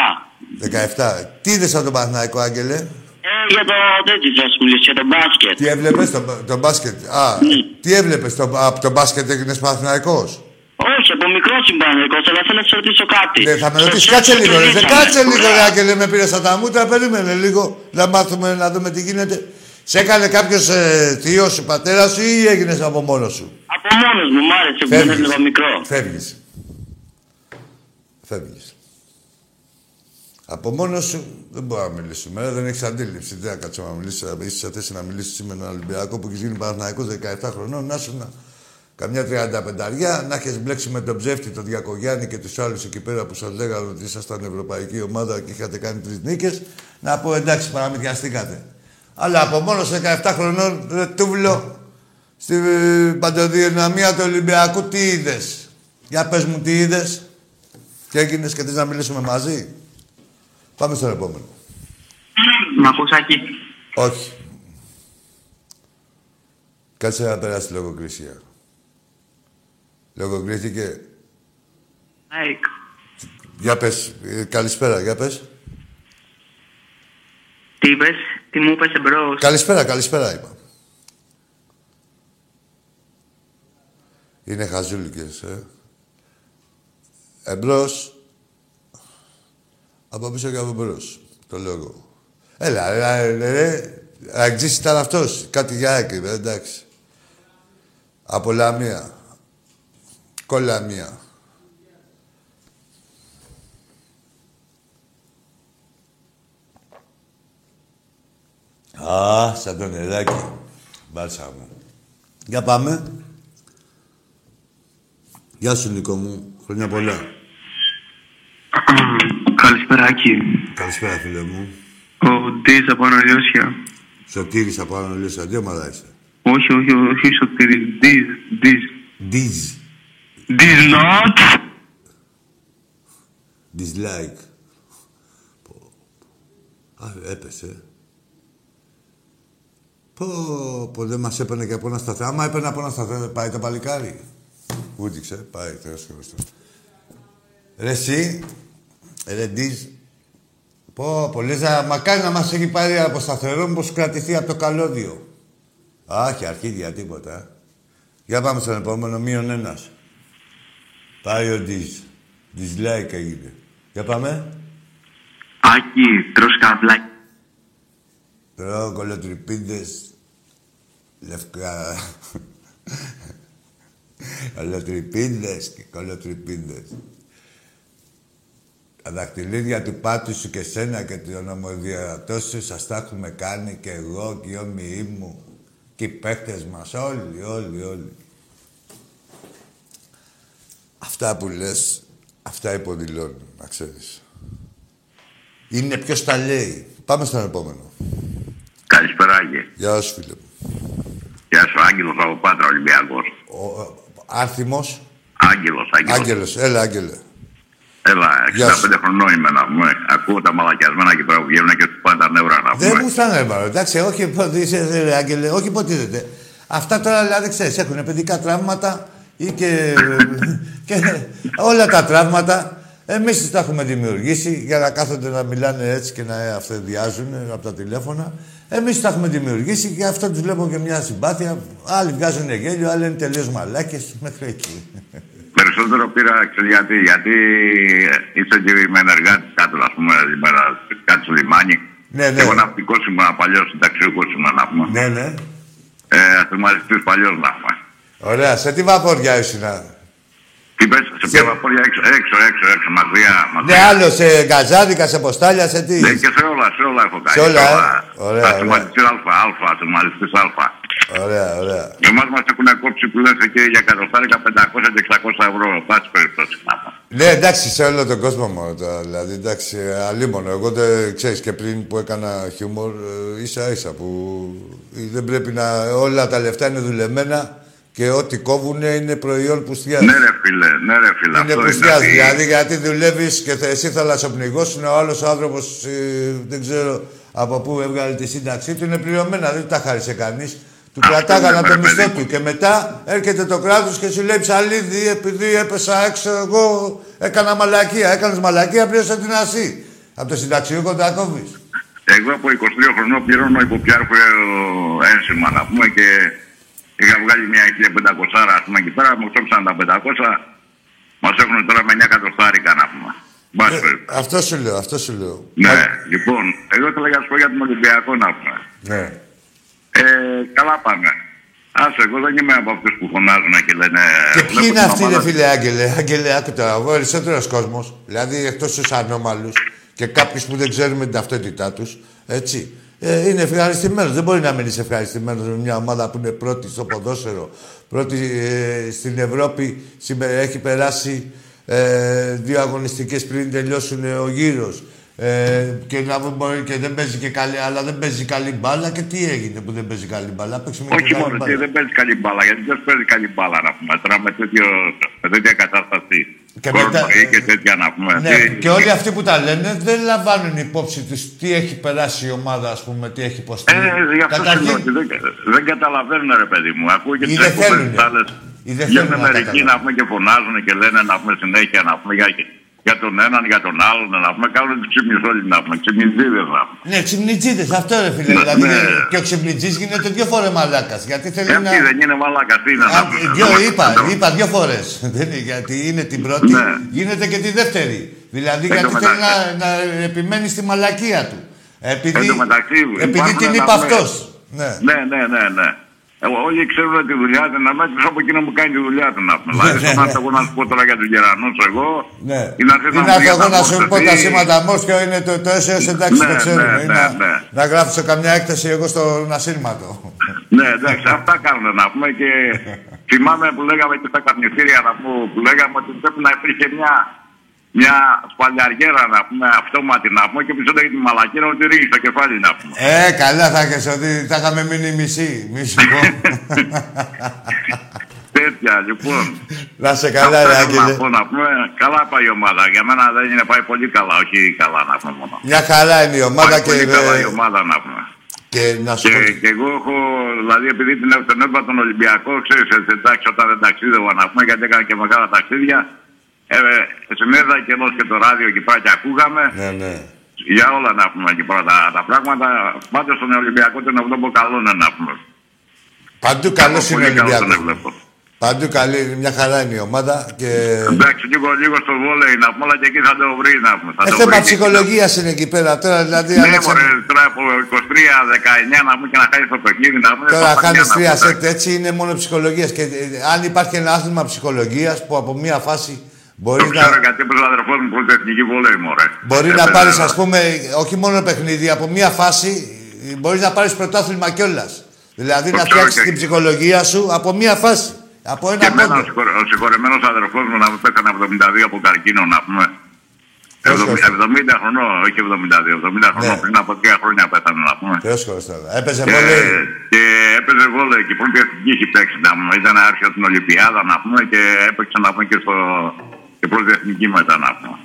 17. Τι είδες από τον Παναθηναϊκό, Άγγελε; Ε, για το τέτοιο θα σου μιλήσω, για το μπάσκετ. Τι έβλεπες το, το μπάσκετ; Α, Ναι. τι έβλεπες το, από το μπάσκετ έγινες Παναθηναϊκός; Όχι, από μικρό συμπανικός, αλλά θέλω να σε ρωτήσω κάτι. Ναι, θα με Στο ρωτήσεις, σεξ κάτσε λίγο, ρε. μιλήσαμε. Κάτσε λίγο, ρε, Ωραία. Άγγελε, με πήρες στα τα μούτρα, περίμενε λίγο. Να μάθουμε, να δούμε τι γίνεται. Σε έκανε κάποιος ε, θείος σου, πατέρας σου ή έγινες από μόνος σου; Από μόνος μου, μ' άρεσε που δεν έβλεπα μικρό. Φεύγεις. Φεύγεις. Από μόνος σου δεν μπορώ να μιλήσουμε. Ε, δεν έχεις αντίληψη. Δεν θα κάτσω να μιλήσει. Είσαι σε θέση να μιλήσεις με έναν Ολυμπιακό που έχει γίνει Παναθηναϊκός 17 χρονών. Να σου να καμιά 35 να έχεις μπλέξει με τον ψεύτη, τον Διακογιάννη και τους άλλους εκεί πέρα που σας λέγανε ότι ήσασταν ευρωπαϊκή ομάδα και είχατε κάνει τρεις νίκες. Να πω εντάξει, παραμυθιαστήκατε. Αλλά από μόνο 17 χρονών, ρε τούβλο, στην ε, παντοδυναμία του Ολυμπιακού, τι είδες; Για πες μου, τι είδες; Και έγινες και θες να μιλήσουμε μαζί; Πάμε στον επόμενο. Μ' ακούς, Άκη; Όχι. Κάτσε να περάσει λογοκρισία. Λογοκρίθηκε. Νάικ. Για πες. Ε, καλησπέρα, για πες. Τι είπες, τι μου είπες εμπρός. Καλησπέρα, καλησπέρα είπα. Είναι χαζούλικες, ε. Εμπρός. Από πίσω και από μπρος. Το λέω εγώ. Έλα, έλα, ρε. Αγγζής ήταν αυτός. Κάτι για έκρυβε, εντάξει. Από Λαμία. Κολαμία. Α, σαν το νεράκι. Μπάλσα μου. Για πάμε. Γεια σου, Νίκο μου. Χρόνια πολλά. Καλησπέρα, Άκη. Καλησπέρα, φίλε μου. Ο Ντίζ από Αναλιώσια. Σωτήρης από Άνω Λύσα. Τι ομάδα είσαι; Όχι, όχι, όχι, Σωτήρης. Ντίζ, Ντίζ. Diz. Ντίζ not. Dislike. Πω. Α, έπεσε. Πω, πω, δεν μας έπαιρνε και από ένα σταθερό. Άμα έπαιρνε από ένα σταθερό, πάει το παλικάρι. Ούτηξε, πάει, τέλος Χριστός. Ρε εσύ, ρε Ντίζ, πω, πω, λες, να- μακάρι να μας έχει πάρει από σταθερό, πως κρατηθεί από το καλώδιο. Άχι, αρχίδια, τίποτα. ε. Για πάμε στον επόμενο, μείον ένας. Πάει ο Ντίζ. Dislike έγινε. Για πάμε. Άκη, τρως καβλάκι. Τρώω κολοτριπίδες. Λευκά. κολοτριπίδες και κολοτριπίδες. Τα δαχτυλίδια του πάτου σου και σένα και τον ομοδιατός σου σας τα έχουμε κάνει και εγώ και οι όμοιοι μου και οι παίχτες μας όλοι, όλοι, όλοι. Αυτά που λες, αυτά υποδηλώνουν, να ξέρεις. Είναι ποιος τα λέει. Πάμε στον επόμενο. Καλησπέρα, Άγγε. Γεια σου, φίλε μου. Γεια σου, Άγγελος από Πάτρα, Ολυμπιακός. Ο, ο, Άρθιμος. Άγγελος, Άγγελος. Άγγελος. Έλα, Άγγελε. Έλα, Γεια 65 χρονών είμαι να πούμε. Ακούω τα μαλακιασμένα και πέρα που βγαίνουν και τους πάντα νεύρα να Δεν πούμε. μου στάνε έβαλο. Εντάξει, όχι ποτέ είσαι, ρε, Άγγελε, όχι ποτέ. Αυτά τώρα δηλαδή ξέρεις, έχουν παιδικά τραύματα ή και, και όλα τα τραύματα εμείς τις τα έχουμε δημιουργήσει για να κάθονται να μιλάνε έτσι και να αυτοδιάζουν από τα τηλέφωνα. Εμείς τα έχουμε δημιουργήσει και αυτό τους βλέπω και μια συμπάθεια. Άλλοι βγάζουν γέλιο, άλλοι είναι τελείως μαλάκες μέχρι εκεί. Περισσότερο πήρα ξέρεις γιατί, γιατί είσαι και με ενεργάτης κάτω, ας πούμε, ημέρα, κάτω στο λιμάνι. Ναι, ναι. Εγώ ναυτικό ήμουν παλιός συνταξιούχο ήμουν να πούμε. Ναι, ναι. Ε, αστυνομαριστή παλιός να πούμε. Ωραία. Σε τι βαπόρια ήσουν. Τι πες, σε ποια βαπόρια έξω, έξω, έξω, έξω, μακριά, Ναι, μακριά. άλλο σε γκαζάδικα, σε ποστάλια, σε τι. Ναι, και σε όλα, σε όλα έχω κάνει. Σε όλα, ε; Ωραία, Αστυνομαριστή Α, Α, αστυνομαριστή Α. Ωραία, ωραία. Εμάς μας έχουν κόψει που λένε και για κατοστάρικα 500 και 600 ευρώ. Πάση περιπτώσει να πούμε. Ναι, εντάξει, σε όλο τον κόσμο μόνο τώρα. Δηλαδή, εντάξει, αλίμονο. Εγώ δεν ξέρεις και πριν που έκανα χιούμορ, ε, ίσα ίσα που δεν πρέπει να. Όλα τα λεφτά είναι δουλεμένα και ό,τι κόβουν είναι προϊόν πουστιάς. Ναι, ρε φίλε, ναι, ρε φίλε. Είναι αυτό πουστιάς. ότι- Δηλαδή, γιατί δουλεύεις και θε, εσύ θα λασοπνιγώσουν, ο άλλος άνθρωπος δεν ξέρω από πού έβγαλε τη σύνταξή του, είναι πληρωμένα, δεν τα χάρισε κανείς. Του Αυτό κρατάγανε είναι, από το ρε παιδί μισθό μου. του και μετά έρχεται το κράτος και σου λέει ψαλίδι, επειδή έπεσα έξω, εγώ έκανα μαλακία. Έκανες μαλακία, πλήρωσα την ασύ. Από το συνταξιούχο τα κόβεις. Εγώ από 22 χρονών πληρώνω υποπιάρχου ένσημα να πούμε και είχα βγάλει μια 1500 ας πούμε εκεί πέρα, μου κόψαν τα 500, μας έχουν τώρα με 9 εκατοστάρικα να πούμε. Μπας περιπτώσει. Αυτό σου λέω, αυτό σου λέω. Ναι, λοιπόν, εγώ ήθελα να σου πω για τον Ολυμπιακό να πούμε. Ναι. Ε, καλά πάμε. Άσε, εγώ δεν είμαι από αυτούς που φωνάζουν και λένε... Και βλέπω ποιοι είναι την αυτοί, ομάδα- ρε φίλε, Άγγελε, Άγγελε, άκου τώρα, ο περισσότερο κόσμος, δηλαδή εκτός του ανώμαλους και κάποιους που δεν ξέρουμε την ταυτότητά τους, έτσι. Ε, είναι ευχαριστημένος. Δεν μπορεί να μείνει ευχαριστημένος με μια ομάδα που είναι πρώτη στο ποδόσφαιρο, πρώτη ε, στην Ευρώπη, σήμερα έχει περάσει ε, δύο αγωνιστικές πριν τελειώσουν ε, ο γύρος. Ε, και, να, μπορεί, και δεν παίζει και καλή, αλλά δεν παίζει καλή μπάλα. Και τι έγινε που δεν παίζει καλή μπάλα. Παίξουμε και Όχι καλή μόνο, μπάλα. και δεν παίζει καλή μπάλα, γιατί δεν παίζει καλή μπάλα να πούμε. Τώρα με, τέτοιο, με τέτοια κατάσταση. Και κορονοϊή μετά- και τέτοια να πούμε. Ναι, Τι- και όλοι αυτοί που τα λένε δεν λαμβάνουν υπόψη τους τι έχει περάσει η ομάδα, ας πούμε, τι έχει υποστεί. Ε, γι' αυτό σου λέω ότι δεν, δεν καταλαβαίνουν ρε παιδί μου. Ακούω και Ή τις δεν εκπομπές θέλουνε. τις άλλες. Ή δεν Βγαίνουν θέλουν να μερικοί καταλάβουν. να πούμε και φωνάζουν και λένε να πούμε συνέχεια να πούμε για, για τον έναν, για τον άλλον, να πούμε κάνουν τους ξύπνιους όλοι να πούμε, ξυπνητζίδες να πούμε. Ναι, ξυπνητζίδες, αυτό ρε φίλε. Ναι, δηλαδή, ναι. και ο ξυπνητζής γίνεται δύο φορές μαλάκας. Γιατί θέλει Ε, να. Αυτοί δεν είναι μαλάκα, τι είναι να Α, πούμε. δύο, Δεν είπα, μας- είπα δύο φορές. γιατί είναι την πρώτη, Ναι. γίνεται και τη δεύτερη. Δηλαδή Εν τω γιατί θέλει να, μεταξύ- να επιμένει στη μαλακία του. Επειδή, Εν τω μεταξύ, επειδή υπάρχουν την να είπε πούμε- αυτό. Ναι. Ναι, ναι, ναι, ναι. Εγώ, όλοι ξέρουν τη δουλειά του να μέτρησε από εκείνο που κάνει τη δουλειά του να πούμε. Δηλαδή, ναι, στον ναι. άνθρωπο να σου πω τώρα για του γερανού, εγώ. Ναι. Ή να έρθεις Ή να να μου έρθω πεις εγώ για να τα σου πω τα μόρφωση. σήματα μόρφια είναι το, το έσαι εντάξει, Ναι, το ξέρουμε. ναι, Ή ναι, να, ναι. να γράψω καμιά έκθεση εγώ στον ασύρματο. Ναι, εντάξει, αυτά κάνουν να πούμε και θυμάμαι που λέγαμε και στα καπνιστήρια να πούμε, που λέγαμε ότι πρέπει να υπήρχε μια, μια σπαλιαριέρα να πούμε, αυτόματη να πούμε και πίσω λέγει τη μαλακίνα ότι ρίχνει στο κεφάλι να πούμε. Ε, καλά θα έχεις ότι θα είχαμε μείνει μισή. Μη σου πω. Τέτοια λοιπόν. να σε καλά, ρε Αυτά θέλω Άγγελε. να πω να πούμε, καλά πάει η ομάδα. Για μένα δεν είναι πάει πολύ καλά, όχι καλά να πούμε μόνο. Μια χαρά είναι η ομάδα Πάει και, πολύ καλά ε, η ομάδα να πούμε. και να σου Και, πω... και εγώ έχω, δηλαδή επειδή την τον έβλεπα τον Ολυμπιακό, ξέρεις, έτσι, εντάξει, όταν δεν ταξίδευα να πούμε, γιατί έκανα και μεγάλα ταξίδια, ε, συνέδα και ενώ και το ράδιο εκεί πέρα και ακούγαμε, Ναι, ναι. για όλα να πούμε εκεί πέρα τα, τα πράγματα. Πάντως στον Ολυμπιακό τον βλέπω καλό είναι να πούμε. Παντού καλός είναι ο Πολύ καλό τον Ολυμπιακός. βλέπω. Παντού καλή, μια χαρά είναι η ομάδα και... Εντάξει, λίγο, λίγο στο βόλεϊ να πούμε, αλλά και εκεί θα το βρει να πούμε. Θα Ε, το θέμα βρει και εκεί. ψυχολογίας είναι εκεί πέρα τώρα, δηλαδή... Ναι, Αλέξανδρε, μωρέ, τώρα από 23-19 να πούμε και να χάσει το παιχνίδι να πούμε. Τώρα στα χάνεις παιδιά να τρία πούμε, σετ έτσι είναι μόνο ψυχολογίας. Και ε, αν υπάρχει ένα άθλημα ψυχολογίας που από μία φάση μπορείς Το ξέρω να, γιατί έπαιζε ο αδερφός μου που εθνική βόλεϊ, μωρέ. μπορεί να Έπαιζε, πάρεις, ε, ας πούμε, όχι μόνο παιχνίδι, από μία φάση μπορείς να πάρεις πρωτάθλημα κιόλας. Δηλαδή Το να ξέρω φτιάξεις και- την ψυχολογία σου από μία φάση. Από Και ένα εμένα ο, πόντο. συγχωρε, ο συγχωρεμένος αδερφός μου να μου πέθανε 72 από καρκίνο να πούμε. Πόσο 70, 70 χρονών, όχι 72, 70 χρονών Ναι. πριν από 3 χρόνια πέθανε να πούμε. Θεός χωρίς τώρα. Έπαιζε Και, πολύ. και έπαιζε βόλεϊ και πρώτη εθνική έχει παίξει να πούμε. Ήταν άρχισε την Ολυμπιάδα να πούμε και έπαιξε να πούμε και, στο, και πρώτη εθνική μετά να πούμε.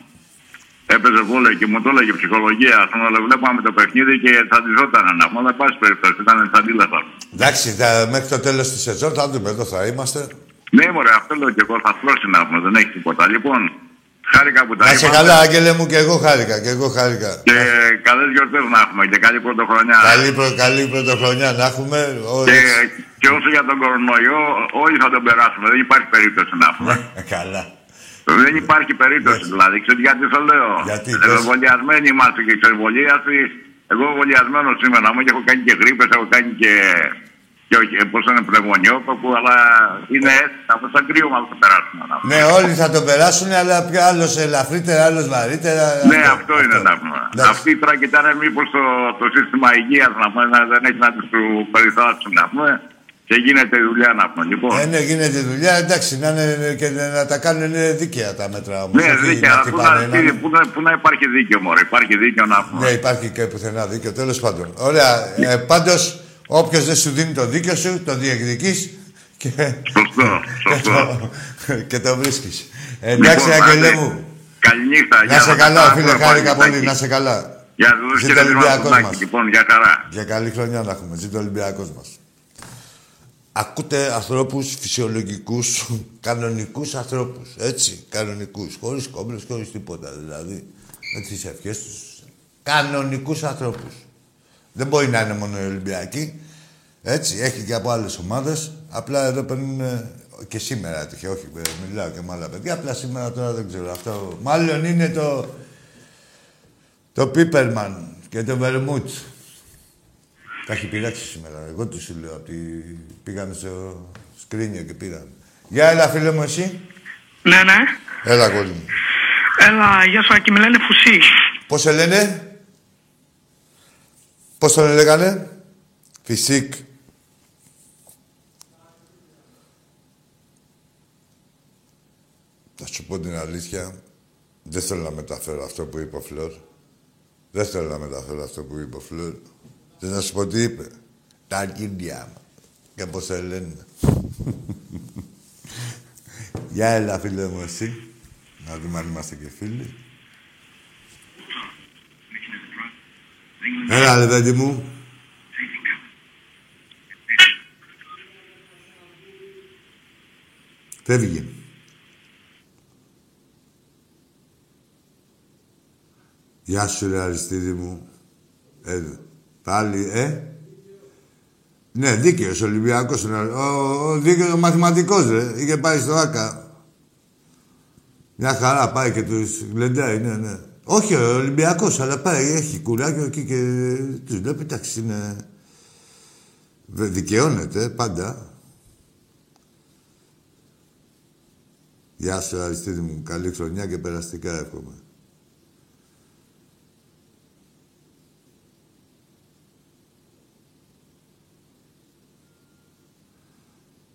Έπαιζε βόλεϊ και μου το έλεγε ψυχολογία. Α πούμε, βλέπαμε το παιχνίδι και θα τη ζώταν να πούμε. Αλλά πάση περιπτώσει ήταν στα αντίλα Εντάξει, θα- μέχρι το τέλος της σεζόν θα δούμε εδώ θα είμαστε. Ναι, μωρέ, αυτό λέω και εγώ. Θα φλώσει να πούμε, δεν έχει τίποτα. Λοιπόν, χάρηκα που τα Να σε είπαμε. καλά, Άγγελε μου, και εγώ χάρηκα, και εγώ χάρηκα. Και καλές γιορτές να έχουμε και καλή πρωτοχρονιά. Καλή, προ, καλή πρωτοχρονιά να έχουμε. Όλοι. Και, και όσο για τον κορονοϊό, όλοι θα τον περάσουμε. Δεν υπάρχει περίπτωση να πούμε. Ε, καλά. Δεν υπάρχει περίπτωση δηλαδή. Ξέρετε γιατί το λέω. Γιατί, Ε, πες. Εμβολιασμένοι είμαστε και ξεμβολίαστοι. Εγώ εμβολιασμένο σήμερα μου και έχω κάνει και γρήπες, έχω κάνει και. και όχι, πώς είναι πνευμονιόπαπου, αλλά είναι έτσι. Από σαν κρύωμα θα το περάσουμε. να πούμε. Ναι, όλοι θα το περάσουν, αλλά ποιο άλλος ελαφρύτερα, άλλος βαρύτερα. Ναι, αυτό είναι να πούμε. Εντάξει. Αυτή τώρα κοιτάνε μήπως το, το σύστημα υγείας να πούμε να, δεν έχει να τους περιθάσουν να πούμε και γίνεται η δουλειά να πούμε. Λοιπόν, Ε, ναι, γίνεται δουλειά, εντάξει, να, είναι, και να τα κάνουν δίκαια τα μέτρα όμως. ναι, όχι δίκαια. να αλλά Πού χτυπάνε να, έναν. πού, να, πού να υπάρχει δίκαιο, Μωρέ. Υπάρχει δίκαιο να πούμε. Ναι, υπάρχει και πουθενά δίκαιο, τέλος πάντων. Ωραία, ε, πάντως, όποιος δεν σου δίνει το δίκαιο σου, το διεκδικείς και, Σωστό, και, σωστό. το, και το βρίσκεις. Ε, εντάξει, Λοιπόν, Άγγελε άντε. μου. Καληνύχτα. Να γεια σε σας. καλά, Τα φίλε, ακούμε χάρηκα πάλι, πολύ, να σε καλά. Γεια σας, Ζήτω κύριε Ολυμπιακός Δημάρχο. μας. Λοιπόν, για χαρά. Για καλή χρονιά να έχουμε. Ζήτω ο Ολυμπιακός μας. Ακούτε ανθρώπους φυσιολογικούς, κανονικούς ανθρώπους. Έτσι, κανονικούς. Χωρίς κόμπλες, χωρίς τίποτα. Δηλαδή, με τις ευχές τους. Κανονικούς ανθρώπους. Δεν μπορεί να είναι μόνο οι Ολυμπιακοί. Έτσι, έχει και από άλλες ομάδες. Απλά εδώ παίρνουν ε, και σήμερα έτυχε. Όχι, ε, μιλάω και με άλλα παιδιά. Απλά σήμερα τώρα δεν ξέρω. Αυτό μάλλον είναι το, το Πίπερμαν και το Βερμούτ. Τα έχει πειράξει σήμερα. Εγώ τους σου λέω. Ότι πήγανε στο σκρίνιο και πήραν. Γεια, έλα φίλε μου εσύ. Ναι, ναι. Έλα, κόλλη μου. Έλα, γεια σου, Άκη, με λένε Φουσί. Πώς σε λένε; Πώς τον λέγανε; Φυσικ. Θα σου πω την αλήθεια. Δεν θέλω να μεταφέρω αυτό που είπε ο Φλόρ. Δεν θέλω να μεταφέρω αυτό που είπε ο Φλόρ. Θες να σου πω τι είπε; Τα αρχίδια μου. Και πώς σε λένε. Γεια έλα φίλε μου εσύ. Να δούμε αν είμαστε και φίλοι. Έλα, ρε παιδί μου. Φεύγει. Γεια σου, ρε Αριστίδη μου. Ε, πάλι, ε; Ναι, δίκαιος Ολυμπιακός. είναι. Ο, ο δίκαιος ο μαθηματικός, ρε. Είχε πάει στο ΆΚΑ. Μια χαρά πάει και τους γλεντάει, ναι, ναι. Όχι ο Ολυμπιακός, αλλά πάει, έχει κουράγιο εκεί και τους βλέπει, εντάξει, είναι... Βε- Δικαιώνεται πάντα. Γεια σου, Αριστίδη μου. Καλή χρονιά και περαστικά εύχομαι.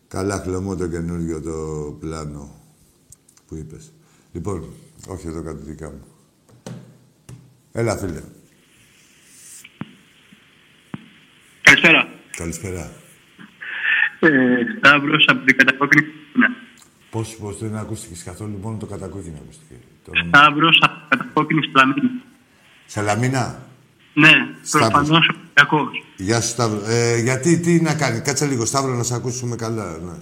Καλά χλωμό το καινούργιο το πλάνο που είπες. Λοιπόν, όχι εδώ κάτι δικά μου. Έλα, φίλε. Καλησπέρα. Καλησπέρα. Ε, Σταύρος από την κατακόκκινη Σλαμίνα. Πώς, πώς δεν ακούστηκες καθόλου, μόνο το κατακόκκινο ακούστηκε. Το... Σταύρος από την κατακόκκινη Σλαμίνα. Σαλαμίνα; Ναι, Σταύρος. προφανώς Ολυμπιακός. Γεια σου, Σταύρο. Ε, γιατί, τι να κάνει. Κάτσε λίγο, Σταύρο, να σε ακούσουμε καλά. Ναι.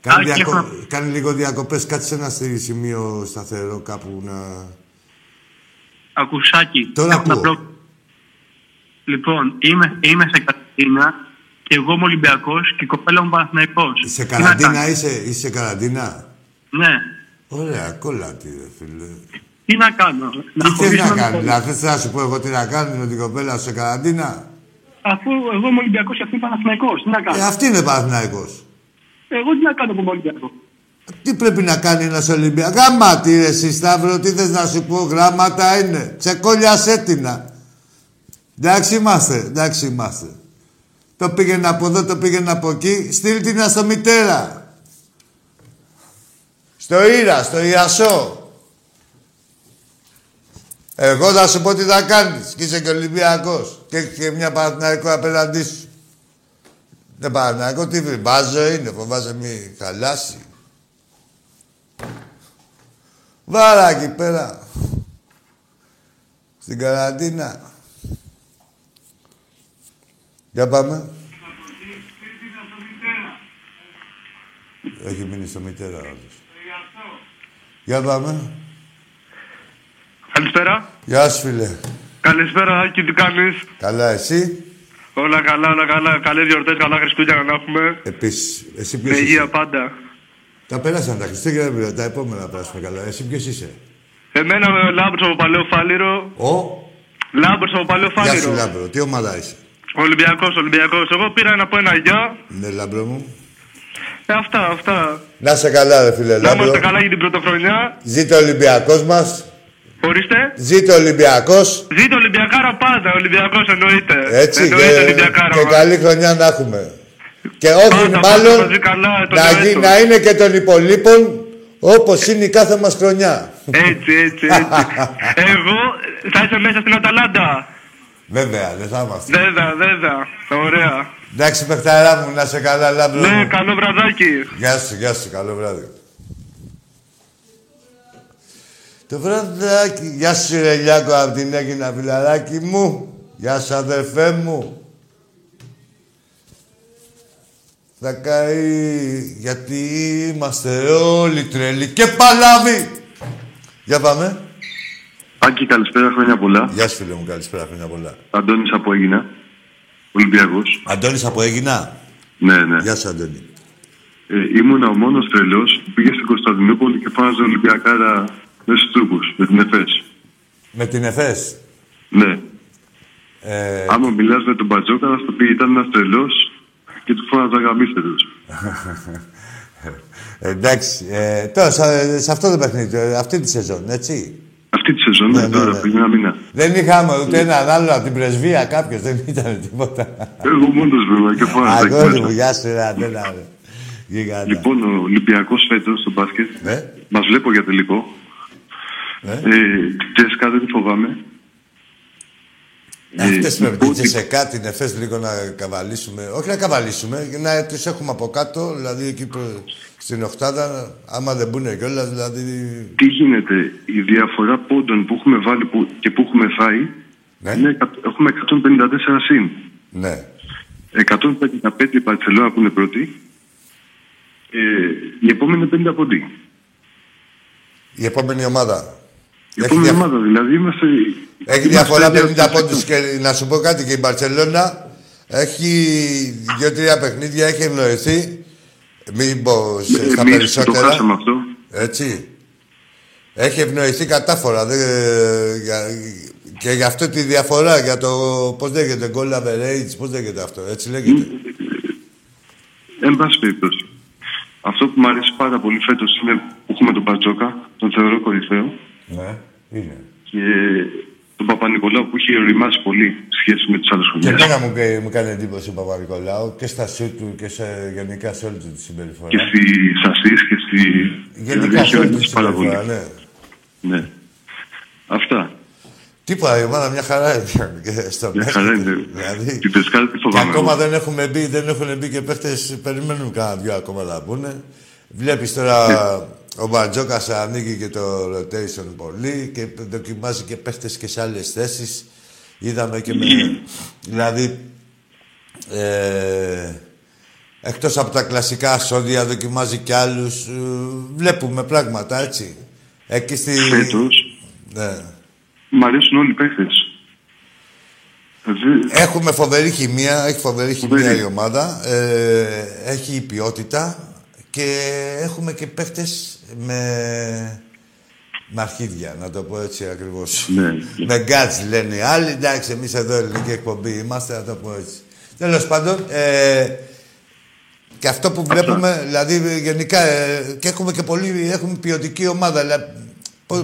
Κάνει, και διακο... έχω- κάνει λίγο διακοπές. Κάτσε σε ένα στη- σημείο σταθερό κάπου να... Ακουσάκι. Τώρα έχω ένα ακούω. πρόβλημα. Λοιπόν, είμαι, είμαι σε καραντίνα και εγώ είμαι Ολυμπιακός και η κοπέλα μου Παναθηναϊκός. Είσαι Τι να καραντίνα, κάνω; είσαι, είσαι καραντίνα; Ναι. Ωραία, κολλάτη, ρε φίλε. Τι να κάνω. Τι θες χωρίσω να με κάνεις, το- δηλαδή θες να σου πω εγώ τι να κάνει με την κοπέλα σου σε καραντίνα; Αφού εγώ είμαι Ολυμπιακός και αυτή είναι Παναθηναϊκός. Τι να κάνω; Ε, αυτή είναι Παναθηναϊκός. Εγώ τι να κάνω που είμαι Ολυμπιακός; Τι πρέπει να κάνει ένας Ολυμπιακός; Γάμα τι ρε εσύ Σταύρο, τι θες να σου πω, γράμματα είναι. Τσεκόλια σέτινα. Εντάξει είμαστε, εντάξει είμαστε. Το πήγαινε από εδώ, το πήγαινε από εκεί. Στείλ την στο μητέρα. Στο Ήρα, στο Ιασό. Εγώ θα σου πω τι θα κάνεις. Και είσαι και Ολυμπιακός. Και έχεις και μια Παναθηναϊκό απέναντί σου. Δεν Παναθηναϊκό, τι βρει. Μπάζο είναι, φοβάσαι μη χαλάσει. Βάλα εκεί πέρα. Στην καραντίνα. Για πάμε. Έχει μείνει στο μητέρα άλλος. Για πάμε. Καλησπέρα. Γεια σου, φίλε. Καλησπέρα, Άκη, τι κάνεις; Καλά, εσύ; Όλα καλά, όλα καλά. Καλές γιορτές, καλά Χριστούγεννα να έχουμε. Επίσης. Εσύ Με ποιος υγεία είσαι. πάντα. Τα πέρασαν τα Χριστούγεννα, πήρα, τα επόμενα να περάσουμε καλά. Εσύ ποιος είσαι; Εμένα με Λάμπρος από Παλαιό Φάληρο. Ο; Λάμπρος από Παλαιό Γεια σου, Φάληρο. Λάμπρο. Τι ομάδα είσαι; Ολυμπιακός, Ολυμπιακός. Εγώ πήρα να πω ένα γεια. Ναι, Λάμπρο μου. Ε, αυτά, αυτά. Να σε καλά, ρε φίλε Να είμαστε Λάμπρο. καλά για την πρωτοχρονιά. Ζήτω ο Ολυμπιακός μας. Ορίστε. Ζήτω ο Ολυμπιακός. Ζήτω Ολυμπιακάρα πάντα. Ολυμπιακός εννοείται. Έτσι εννοείται και, Ολυμπιακάρα. και μας. καλή χρονιά να έχουμε. Και όχι Πάντα, πάντα μάλλον μαζί καλά, το να, λέω γι- έτσι. να είναι και των υπολείπων όπως είναι η κάθε μας χρονιά. Έτσι, έτσι, έτσι. Εγώ θα είσαι μέσα στην Αταλάντα. Βέβαια, δεν θα είμαστε. Βέβαια, βέβαια. Ωραία. Εντάξει, παιχταρά μου, να σε καλά, Λάμπρο. Ναι, μου. καλό βραδάκι. Γεια σου, γεια σου, καλό βράδυ. Το βραδάκι, γεια σου ρε Λιάκο από την Έγινα φιλαράκι μου. Γεια σου αδερφέ μου. Θα καεί γιατί είμαστε όλοι τρελοί και παλάβοι. Για πάμε. Άκη, καλησπέρα, χρόνια πολλά. Γεια σου φίλε μου, καλησπέρα, χρόνια πολλά. Αντώνης από Έγινα. Ολυμπιακός. Αντώνης από Έγινα. Ναι, ναι. Γεια σου Αντώνη. Ε, ήμουνα ο μόνος τρελός που πήγε στην Κωνσταντινούπολη και φάναζε Ολυμπιακάρα μέσα στους Τούρκους, με την ΕΦΕΣ. Με την ΕΦΕΣ. Ναι. Ε, Άμα μιλάς με τον Μπατζόκα, θα σου πει ήταν ένας τρελός και του φάναζε αγαμίστερος. εντάξει, ε, τώρα σε, σε αυτό το παιχνίδι, ε, αυτή τη σεζόν, έτσι. Αυτή τη σεζόν, Ναι, ναι, ναι, τώρα, ναι. πριν ένα μήνα. Δεν είχαμε ούτε έναν άλλο από την πρεσβεία, κάποιος δεν ήταν τίποτα. Εγώ μόνος βέβαια και φάναζα εκεί Αγόρι μου, μέσα. γεια σου, ρε Αντένα, ρε. Γιγάντα. Λοιπόν, ο Ολυμπιακός φέτος στο μπάσκετ, Ναι, μας βλέπω για τελικό. Ναι. Ε, τη Τζέσκα δεν τη φοβάμαι. Ε, Αυτές πρέπει πω την ότι- Τζεσεκά, την ΕΦΕΣ λίγο να καβαλήσουμε. Όχι να καβαλήσουμε, να τους έχουμε από κάτω, δηλαδή εκεί προ- στην Οχτάδα, άμα δεν μπουν κιόλας, δηλαδή... τι γίνεται, η διαφορά πόντων που έχουμε βάλει που, και που έχουμε φάει, Ναι. είναι, εκατ- έχουμε 154 συν. Ναι. 155 η Παρσελόνα που είναι πρώτη, ε, η επόμενη είναι 50 πόντι. Η επόμενη ομάδα. Η Έχει επόμενη διαφ- ομάδα, δηλαδή είμαστε... Έχει είμαστε διαφορά 50 ίδια- πόντους και να σου πω κάτι και η Μπαρσελόνα έχει δύο-τρία παιχνίδια, έχει ευνοηθεί. Μην πω σε- στα Εμείς το περισσότερα. χάσαμε αυτό. Έτσι. Έχει ευνοηθεί κατάφορα. Δεν, για, και για αυτό τη διαφορά, για το πώς λέγεται, goal average, πώς λέγεται αυτό, έτσι λέγεται. Εν πάση περιπτώσει. Αυτό που μου αρέσει πάρα πολύ φέτος είναι που έχουμε τον Πατζόκα, τον θεωρώ κορυφαίο, Ναι, είναι. και τον Παπα-Νικολάου που έχει οριμάσει πολύ σε σχέση με τις άλλες Και χρονιές. εμένα μου, κα- μου κάνει εντύπωση ο Παπα-Νικολάου και στα σου του και σε, γενικά σε όλη του τη συμπεριφορά. Και στη Σασί και στη. Γενικά έχει σε όλη τη οριμάσει πάρα πολύ. συμπεριφορά, ναι. Ναι. Αυτά. Τίποτα, η ομάδα μια χαρά είναι. Και στο Μια μέχρι, χαρά είναι. Δηλαδή, Την Τεσκάλα τη και φοβάμαι. ακόμα εγώ. δεν έχουμε μπει, δεν έχουν μπει και παίχτες, περιμένουν κανένα δυο ακόμα να μπουν. Βλέπεις τώρα Ναι. Ο Μπαρτζόκας ανοίγει και το rotation πολύ και δοκιμάζει και παίχτες και σε άλλες θέσεις. Είδαμε και με... Δηλαδή, ε, εκτός από τα κλασικά σώδια δοκιμάζει και άλλους. Ε, βλέπουμε πράγματα, έτσι. Εκεί στη... Φέτος Ναι. μ' αρέσουν όλοι οι παίχτες. Έχουμε φοβερή χημεία, έχει φοβερή χημεία Φοβερή. η ομάδα. Ε, έχει ποιότητα και έχουμε και παίχτες με, με αρχίδια, να το πω έτσι ακριβώς. Ναι. με γκάτς λένε οι άλλοι. Εντάξει, εμείς εδώ ελληνική εκπομπή είμαστε, να το πω έτσι. Τέλος πάντων, ε, και αυτό που βλέπουμε, δηλαδή γενικά, ε, και έχουμε και πολύ, έχουμε ποιοτική ομάδα. Δηλαδή,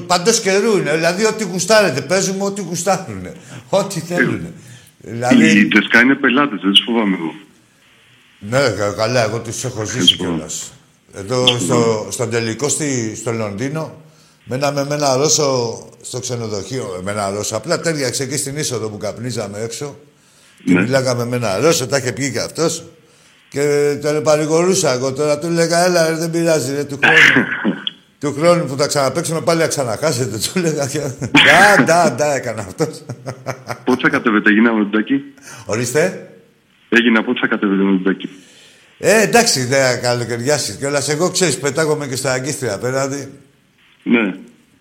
Παντός καιρού είναι. Δηλαδή, ό,τι γουστάρετε. Παίζουμε ό,τι γουστάρουν. Ό,τι θέλουν. Οι Δηλαδή. Τεσκά είναι πελάτες, δεν τους φοβάμαι εγώ. Ναι, κα- καλά, εγώ τους έχω ζήσει κιόλας. Εδώ στο, στο τελικό στη, στο Λονδίνο, μέναμε με ένα Ρώσο στο ξενοδοχείο. Με ένα Ρώσο. Απλά τέριαξε εκεί στην είσοδο που καπνίζαμε έξω. Και Ναι. μιλάγαμε με ένα Ρώσο, τα είχε πει και αυτός. Και τον παρηγορούσα εγώ τώρα. Του έλεγα, έλα, ρε, δεν πειράζει, ρε, του χρόνου. του χρόνου που θα ξαναπαίξουμε πάλι να ξαναχάσετε. Του έλεγα και. Ντα, ντα, ντα, έκανε αυτός. Πότε θα κατέβετε, έγινα με τον Τάκη. Ορίστε. Έγινα πότε θα κατέβετε με τον Τάκη. Ε, εντάξει, δεν καλοκαιριάσει κιόλας. Εγώ ξέρεις, πετάγομαι και στα αγκίστρια απέναντι. Ναι.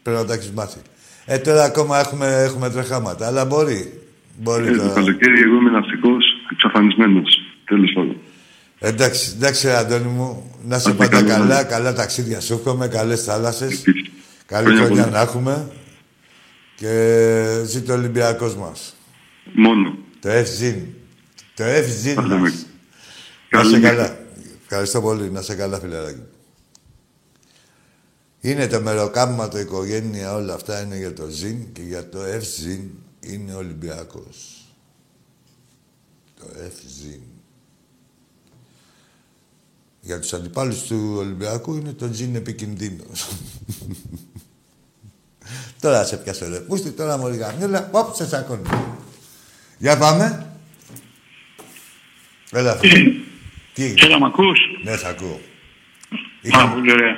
Πρέπει να τα έχεις μάθει. Ε, τώρα ακόμα έχουμε, έχουμε τρεχάματα. Αλλά μπορεί. Μπορεί Ε, το τώρα. καλοκαίρι εγώ είμαι ναυτικός εξαφανισμένος. Τέλος πάντων. Εντάξει, εντάξει, ρε Αντώνη μου. Να είσαι Άντε, πάντα καλά, καλά. ναι. Καλά ταξίδια σου εύχομαι. Καλές θάλασσες. Επίσης. Καλή Χρόνια χρονιά πολλά. να έχουμε. Και ζήτω ο Ολυμπιακός μας. Μόνο. Το ευζήν. Το ευζήν Θα δούμε. μας. Να Καλή σε νύχτα. καλά. Ευχαριστώ πολύ. Να σε καλά, φιλαράκι. Είναι το μεροκάμα, το οικογένεια, όλα αυτά είναι για το ζήν και για το ευζήν είναι ο Ολυμπιακός. Το ευζήν. Για τους αντιπάλους του Ολυμπιακού είναι το τζιν επικινδύνος. τώρα σε πιάσω ρε. Πούστη τώρα μωρή γαμιόλα. Όπ, σε σακώνει. Για πάμε. Έλα, φίλε. Τι έγινε; Έλα, μ' ακούς; Ναι, θα ακούω. Πάρα Είχαμε, πολύ ωραία.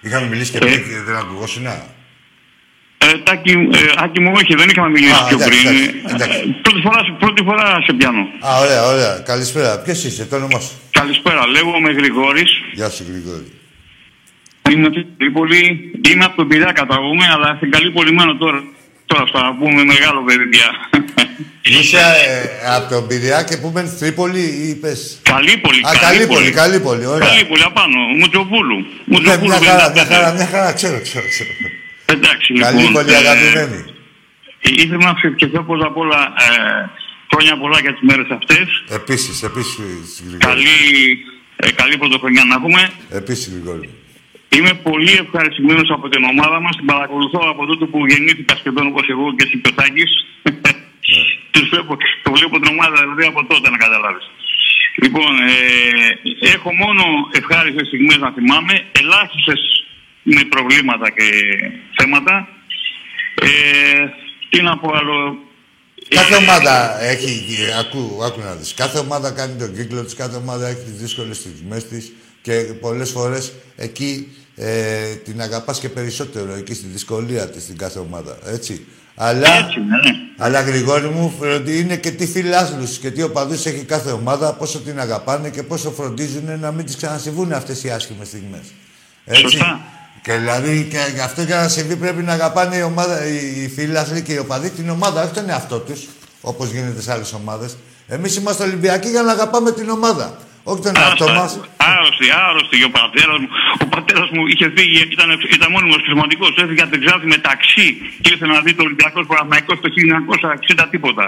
είχαμε μιλήσει και πριν και δεν ακουγόσουν. Ε, τάκη, ε, Άκη μου, όχι, δεν είχαμε μιλήσει Α, πιο εντάξει, πριν. εντάξει, εντάξει. Ε, Πρώτη φορά, πρώτη φορά σε πιάνω. Α, ωραία, ωραία. Καλησπέρα. Ποιος είσαι, το όνομά σου; Καλησπέρα, λέγομαι Γρηγόρης. Γεια σου, Γρηγόρη. Είμαι από την Τρίπολη. Είμαι από τον Πειραιά καταγωγούμε, αλλά στην καλή πολυμένο τώρα. Τώρα θα πούμε μεγάλο παιδί πια. Είσαι ε, από τον Πειραιά και που μένεις Τρίπολη ή είπες... Καλύπολη, Α, Καλύπολη, Καλύπολη, ωραία. Καλύπολη απάνω, Μουτζοπούλου. Ναι, Μουτζοπούλου μια χαρά, 55. μια χαρά, μια χαρά, ξέρω, ξέρω, ξέρω. Εντάξει, λοιπόν. Καλύπολη, ε, αγαπημένη. Ήθελα να σου ευχηθώ πρώτα απ' όλα ε, χρόνια πολλά για τις μέρες αυτές. Επίσης, επίσης, Γρηγόρη. Καλή, ε, καλή πρωτοχρονιά να έχουμε. Επίσης, Γρηγόρη. Είμαι πολύ ευχαριστημένος από την ομάδα μας. Την παρακολουθώ από τότε που γεννήθηκα σχεδόν όπως εγώ και εσύ Πιωτάκη. Τους βλέπω, το βλέπω την ομάδα δηλαδή από τότε να καταλάβεις. Λοιπόν, ε, έχω μόνο ευχάριστες στιγμές να θυμάμαι, ελάχιστες με προβλήματα και θέματα. Ε, τι να πω άλλο. Κάθε Ε, ομάδα έχει, ακού, άκου να δεις, κάθε ομάδα κάνει τον κύκλο της, κάθε ομάδα έχει τις δύσκολες στιγμές της και πολλές φορές εκεί ε, την αγαπάς και περισσότερο, εκεί στη δυσκολία της, την κάθε ομάδα, έτσι. Αλλά, Έτσι, ναι, ναι. αλλά Γρηγόρη μου, ότι είναι και τι φιλάθλους και τι οπαδούς έχει κάθε ομάδα, πόσο την αγαπάνε και πόσο φροντίζουν να μην τις ξανασυμβούν αυτές οι άσχημες στιγμές. Έτσι. Σωστά. Και δηλαδή και γι' αυτό για να συμβεί πρέπει να αγαπάνε η ομάδα, οι οι φίλαθλοι και οι οπαδοί την ομάδα, όχι τον εαυτό τους, όπως γίνεται σε άλλες ομάδες. Εμείς είμαστε Ολυμπιακοί για να αγαπάμε την ομάδα. Όχι τον εαυτό μας. Άρρωστη, άρρωστη ο πατέρας μου. Ο πατέρας μου είχε φύγει, ήταν, ήταν μόνιμος χρηματικό. Έφυγε από την Ξάδη με ταξί και ήρθε να δει το Ολυμπιακό Παναθηναϊκό το 1960 τίποτα.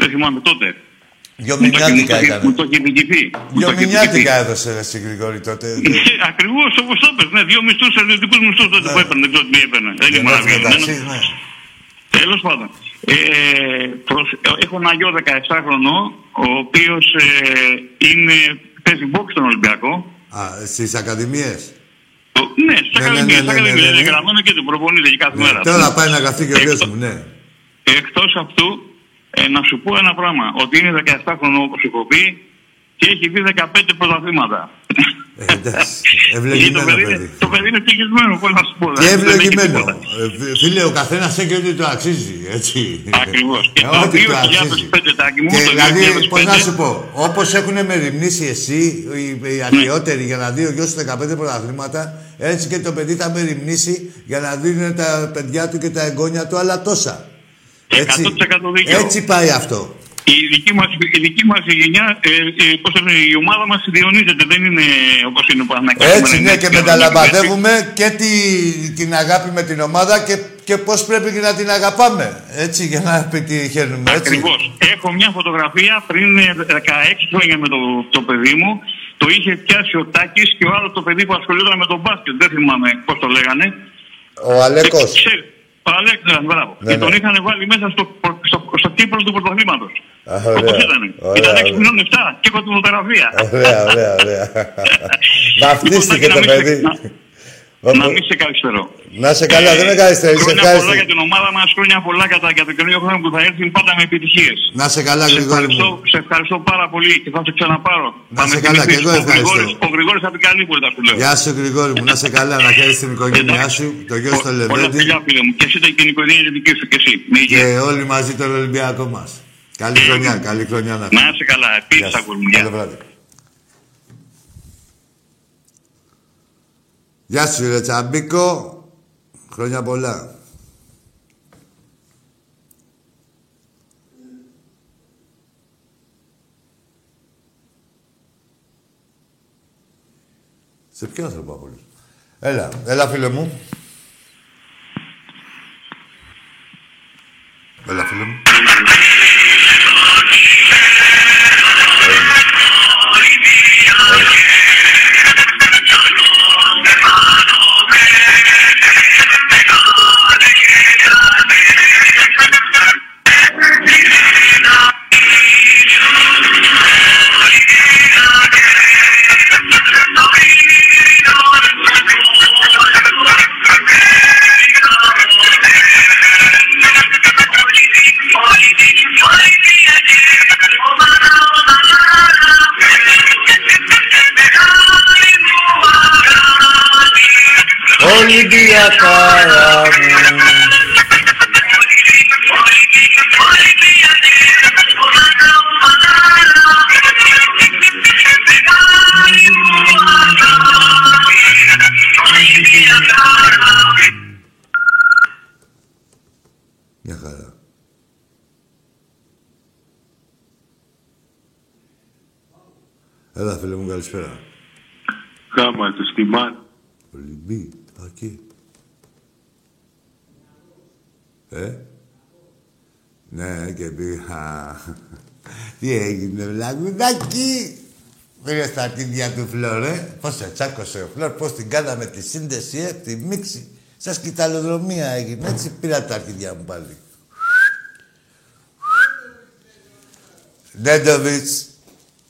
Δεν θυμάμαι τότε. Δυο Μου το έχει- μηνιάτικα μου το έχει- Μου ήταν. το έχει διηγηθεί. Μου Δυο το έχει μηνιάτικα διηγηθεί. έδωσε ρε εσύ Γρηγόρη τότε. Ακριβώς όπως το είπες, Ναι, δύο μισθούς, ελληνικού μισθούς τότε που έπαιρνε. Δεν ξέρω τι έπαιρνε. Δεν Τέλος πάντων. Ε, προς- έχω ένα γιο 17χρονο, ο οποίος ε, είναι, παίζει box στον Ολυμπιακό. Α, στις ακαδημίες; Το- Ναι, στις Ναι, ναι, ακαδημίες. ναι, ναι, ναι, ναι, ναι. Είναι γραμμένο και του προπονείται και κάθε μέρα. Τώρα πάει να καθεί και ο γιος Εκτός- μου, ναι. Εκτός αυτού, ε, να σου πω ένα πράγμα. Ότι είναι 17χρονο όπως έχω πει και έχει δει 15 πρωταθλήματα. Ε, εντάξει. Γιατί το, Ευλογημένο παιδί, είναι- παιδί. το παιδί είναι ευτυχισμένο, πώς να σου πω. Και δηλαδή, δεν έχει ευλογημένο. τίποτα. Ε, φι- Φίλε, ο καθένας έχει ό,τι το αξίζει. Έτσι. Ακριβώς. Και Ε, το ό,τι το 2005 αξίζει. τάκι μου, Και το δηλαδή, 2005, πώς να σου πω, όπως έχουν μεριμνήσει εσύ, οι, οι αρχαιότεροι, για να δει ο γιος του 15 πρωταθλήματα, έτσι και το παιδί θα μεριμνήσει για να δίνουν τα παιδιά του και τα εγγόνια του άλλα τόσα. Έτσι, 100% δίκιο. έτσι πάει αυτό. Η δική μας, η δική μας γενιά, ε, ε, πώς το λένε, η ομάδα μας διονύζεται, δεν είναι όπως είναι ο Παναγιώτης. Έτσι, ναι, και μεταλαμπαδεύουμε και τη, την αγάπη με την ομάδα και, και πώς πρέπει και να την αγαπάμε. Έτσι, για να πετυχαίνουμε. Έτσι. Ακριβώς. Έχω μια φωτογραφία πριν ε, 16 χρόνια με το, το παιδί μου. Το είχε πιάσει ο Τάκης και ο άλλος το παιδί που ασχολιόταν με τον μπάσκετ. Δεν θυμάμαι πώς το λέγανε. Ο Αλέκος. Ε, ξέρει, Ο Αλέξανδρας, μπράβο. Ναι, και τον ναι. είχαν βάλει μέσα στο, στο, στο κύπρο του πρωταθλήματος. Α, ωραία. Όπως ήταν. Ωραία, Ήταν 6 ωραία. μηνών 7 και έχω την φωτογραφία. Ωραία, ωραία, ωραία. Βαφτίστηκε Λοιπόν, το να μην παιδί. Σε- να- Βα- Να μην σε καθυστερώ. Να σε καλά, δεν με καθυστερείς, Χρόνια ευχάριστη. πολλά για την ομάδα μας, χρόνια πολλά για, τα- για το καινούριο χρόνο που θα έρθει πάντα με επιτυχίες. Να σε καλά, Σε Γρηγόρη ευχαριστώ, μου. σε ευχαριστώ πάρα πολύ και θα σε ξαναπάρω. Να σε καλά, και εγώ ευχαριστώ. Ο Γρηγόρης από την Καλύπολη θα σου λέω. Γεια σου, Γρηγόρη μου. Να σε καλά, να χαίρεσαι την οικογένειά σου, το γιο στο Πολλά Λεβέντι φιλιά, φίλε μου. Και εσύ και η οικογένεια τη δική σου και εσύ. Με υγεία. και όλοι μαζί τον Ολυμπιακό μας. Καλή χρονιά, καλή χρονιά να Να είσαι καλά. Επίση, Γεια σου. ακούς μου. Γεια. Καλό βράδυ. Γεια σου ρε Τσαμπίκο. Χρόνια πολλά. Σε ποιο άνθρωπο από όλους. Έλα, έλα φίλε μου. Έλα φίλε μου. Ολυμπιακάρα μου. Μια χαρά. Έλα φίλε μου καλησπέρα. Γάμα του στη μάνα. Ολυμπή, εκεί. Ε; Ναι, και πήγα. Τι έγινε, βλαγουδάκι. Πήρε στα αρχίδια του Φλόρ, ε. Πώς σε τσάκωσε ο Φλόρ, πώς την κάναμε τη σύνδεση, ε, τη μίξη. Σαν σκηταλοδρομία έγινε, έτσι πήρα τα αρχίδια μου πάλι. Νέντοβιτς.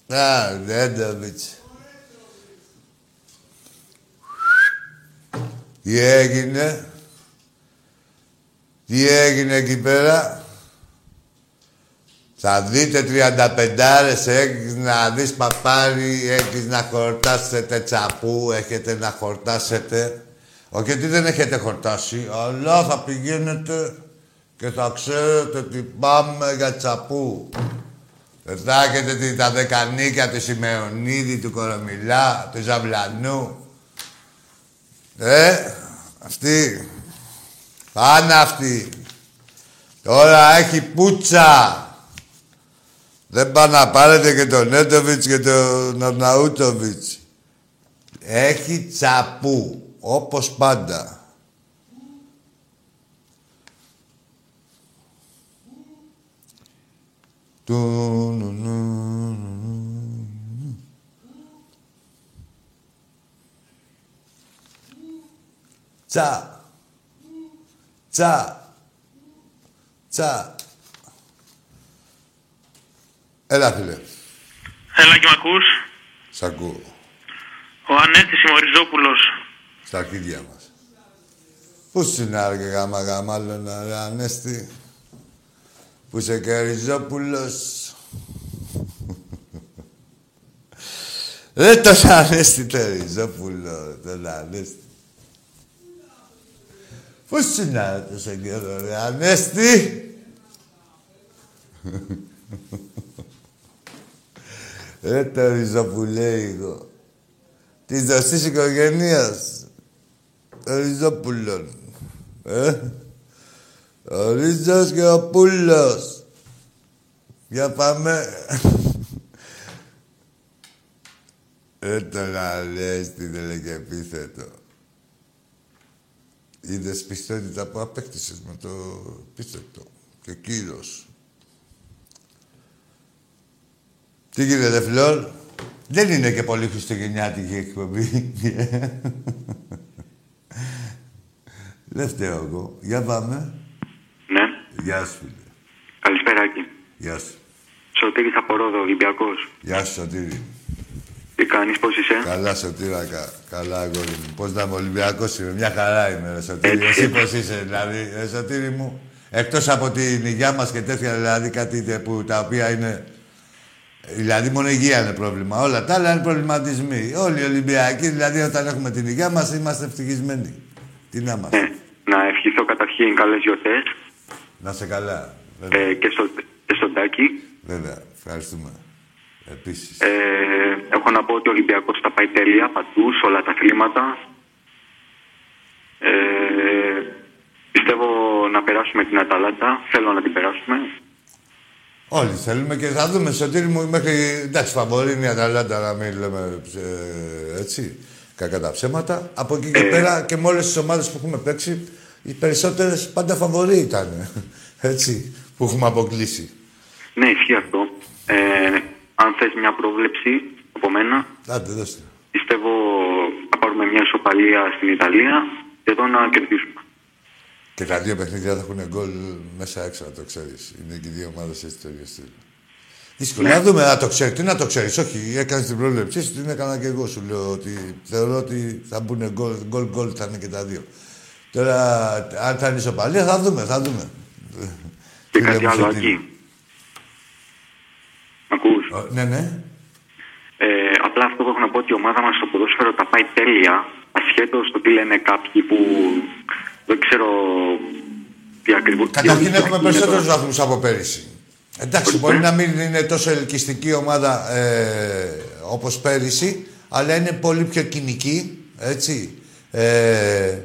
Α, Νέντοβιτς. Τι έγινε; Τι έγινε εκεί πέρα; Θα δείτε 35 έχεις να δεις παπάρι, έχεις να χορτάσετε τσαπού, έχετε να χορτάσετε. Όχι ότι δεν έχετε χορτάσει, αλλά θα πηγαίνετε και θα ξέρετε ότι πάμε για τσαπού. Δεν θα έχετε τη- τα δεκανίκια του Σιμεωνίδη, του Κορομιλά, του Ζαμπλανού. Ε, αυτή. Πάνε αυτοί. Τώρα έχει πουτσα. Δεν πάνε να πάρετε και τον Νέντοβιτς και τον Αρναούτοβιτς. Έχει τσαπού. Όπως πάντα. Του νου νου νου νου. Τσα. Τσα. Τσα. Έλα, φίλε. Έλα και μ' ακούς; Σ' ακούω. Ο Ανέτης Μοριζόπουλος. Στα αρχίδια μας. Πού είναι και γάμα γαμάλωνα, ρε Ανέστη; Που είσαι και Ριζόπουλος. Ρε τον Ανέστη το Ριζόπουλο, τον Ανέστη. Πού είναι ρε τόσο καιρό, ρε Ανέστη; Ρε το Ριζοπουλέικο. Της δοσής οικογένειας. Το Ριζόπουλον. Ε. Ο Ρίζος και ο Πούλος. Για πάμε. Ε, το να λες τι δεν λέγε επίθετο. Είδες πιστότητα που απέκτησες με το επίθετο. Και κύρος. Τι γίνεται, Φλόρ. Δεν είναι και πολύ χριστουγεννιάτικη εκπομπή. Δεν φταίω εγώ. Για πάμε. Ναι. Γεια σου, φίλε. Καλησπέρα, Άκη. Γεια σου. Σωτήρης από Ρόδο, Ολυμπιακός. Γεια σου, Σωτήρη. Τι κάνεις, πώς είσαι; Καλά, Σωτήρα, κα... καλά, αγόρι μου. Πώς να είμαι Ολυμπιακός είμαι. Μια χαρά είμαι, ρε Σωτήρη. Έτσι. Εσύ πώς είσαι, δηλαδή, ρε Σωτήρη μου. Εκτός από την υγειά μας και τέτοια, δηλαδή, κάτι τε- που, τα οποία είναι... Δηλαδή, μόνο η υγεία είναι πρόβλημα. Όλα τα άλλα είναι προβληματισμοί. Όλοι οι Ολυμπιακοί, δηλαδή, όταν έχουμε την υγεία μας, είμαστε ευτυχισμένοι. Τι να είμαστε. Ναι. Να ευχηθώ καταρχήν καλές γιορτές Να σε καλά. Βέβαια. ε, και, στο, και στον Τάκη. Βέβαια. Ευχαριστούμε. Επίσης. Ε, έχω να πω ότι ο Ολυμπιακός θα πάει τέλεια παντού, σε όλα τα αθλήματα. Ε, πιστεύω να περάσουμε την Αταλάντα. Θέλω να την περάσουμε. Όλοι θέλουμε και θα δούμε Σωτήρι μου μέχρι... Εντάξει, φαβορή είναι η Αταλάντα να μην λέμε ε, έτσι, κακά τα ψέματα. Από εκεί και πέρα και με όλες τις ομάδες που έχουμε παίξει, οι περισσότερες πάντα φαβορή ήταν. Έτσι, που έχουμε αποκλείσει. Ναι, ισχύει αυτό. Ε, αν θες μια πρόβλεψη από μένα, Άντε, δώστε. πιστεύω να πάρουμε μια ισοπαλία στην Ιταλία και εδώ να κερδίσουμε. Και τα δύο παιχνίδια θα έχουν γκολ μέσα έξω, να το ξέρεις. Είναι και οι δύο ομάδες έτσι το ίδιο στυλ. Δύσκολο. Να δούμε, να το ξέρεις. Τι να το ξέρεις. Όχι, έκανες την πρόβλεψή σου, την έκανα και εγώ. Σου λέω ότι θεωρώ ότι θα μπουν γκολ, γκολ, γκολ θα είναι και τα δύο. Τώρα, αν θα είναι ισοπαλία, θα δούμε, θα δούμε. Και Φίλε κάτι μου, άλλο Σωτήρη. εκεί. Μ' ακούς? Ο, Ναι, ναι. Ε, απλά αυτό που έχω να πω ότι η ομάδα μας στο ποδόσφαιρο τα πάει τέλεια ασχέτως το τι λένε κάποιοι που δεν ξέρω τι ακριβώς... Καταρχήν τι έχουμε είναι περισσότερους τώρα. βαθμούς από πέρυσι. Εντάξει, μπορεί να μην είναι τόσο ελκυστική ομάδα ε, όπως πέρυσι, αλλά είναι πολύ πιο κοινική, έτσι. Ε,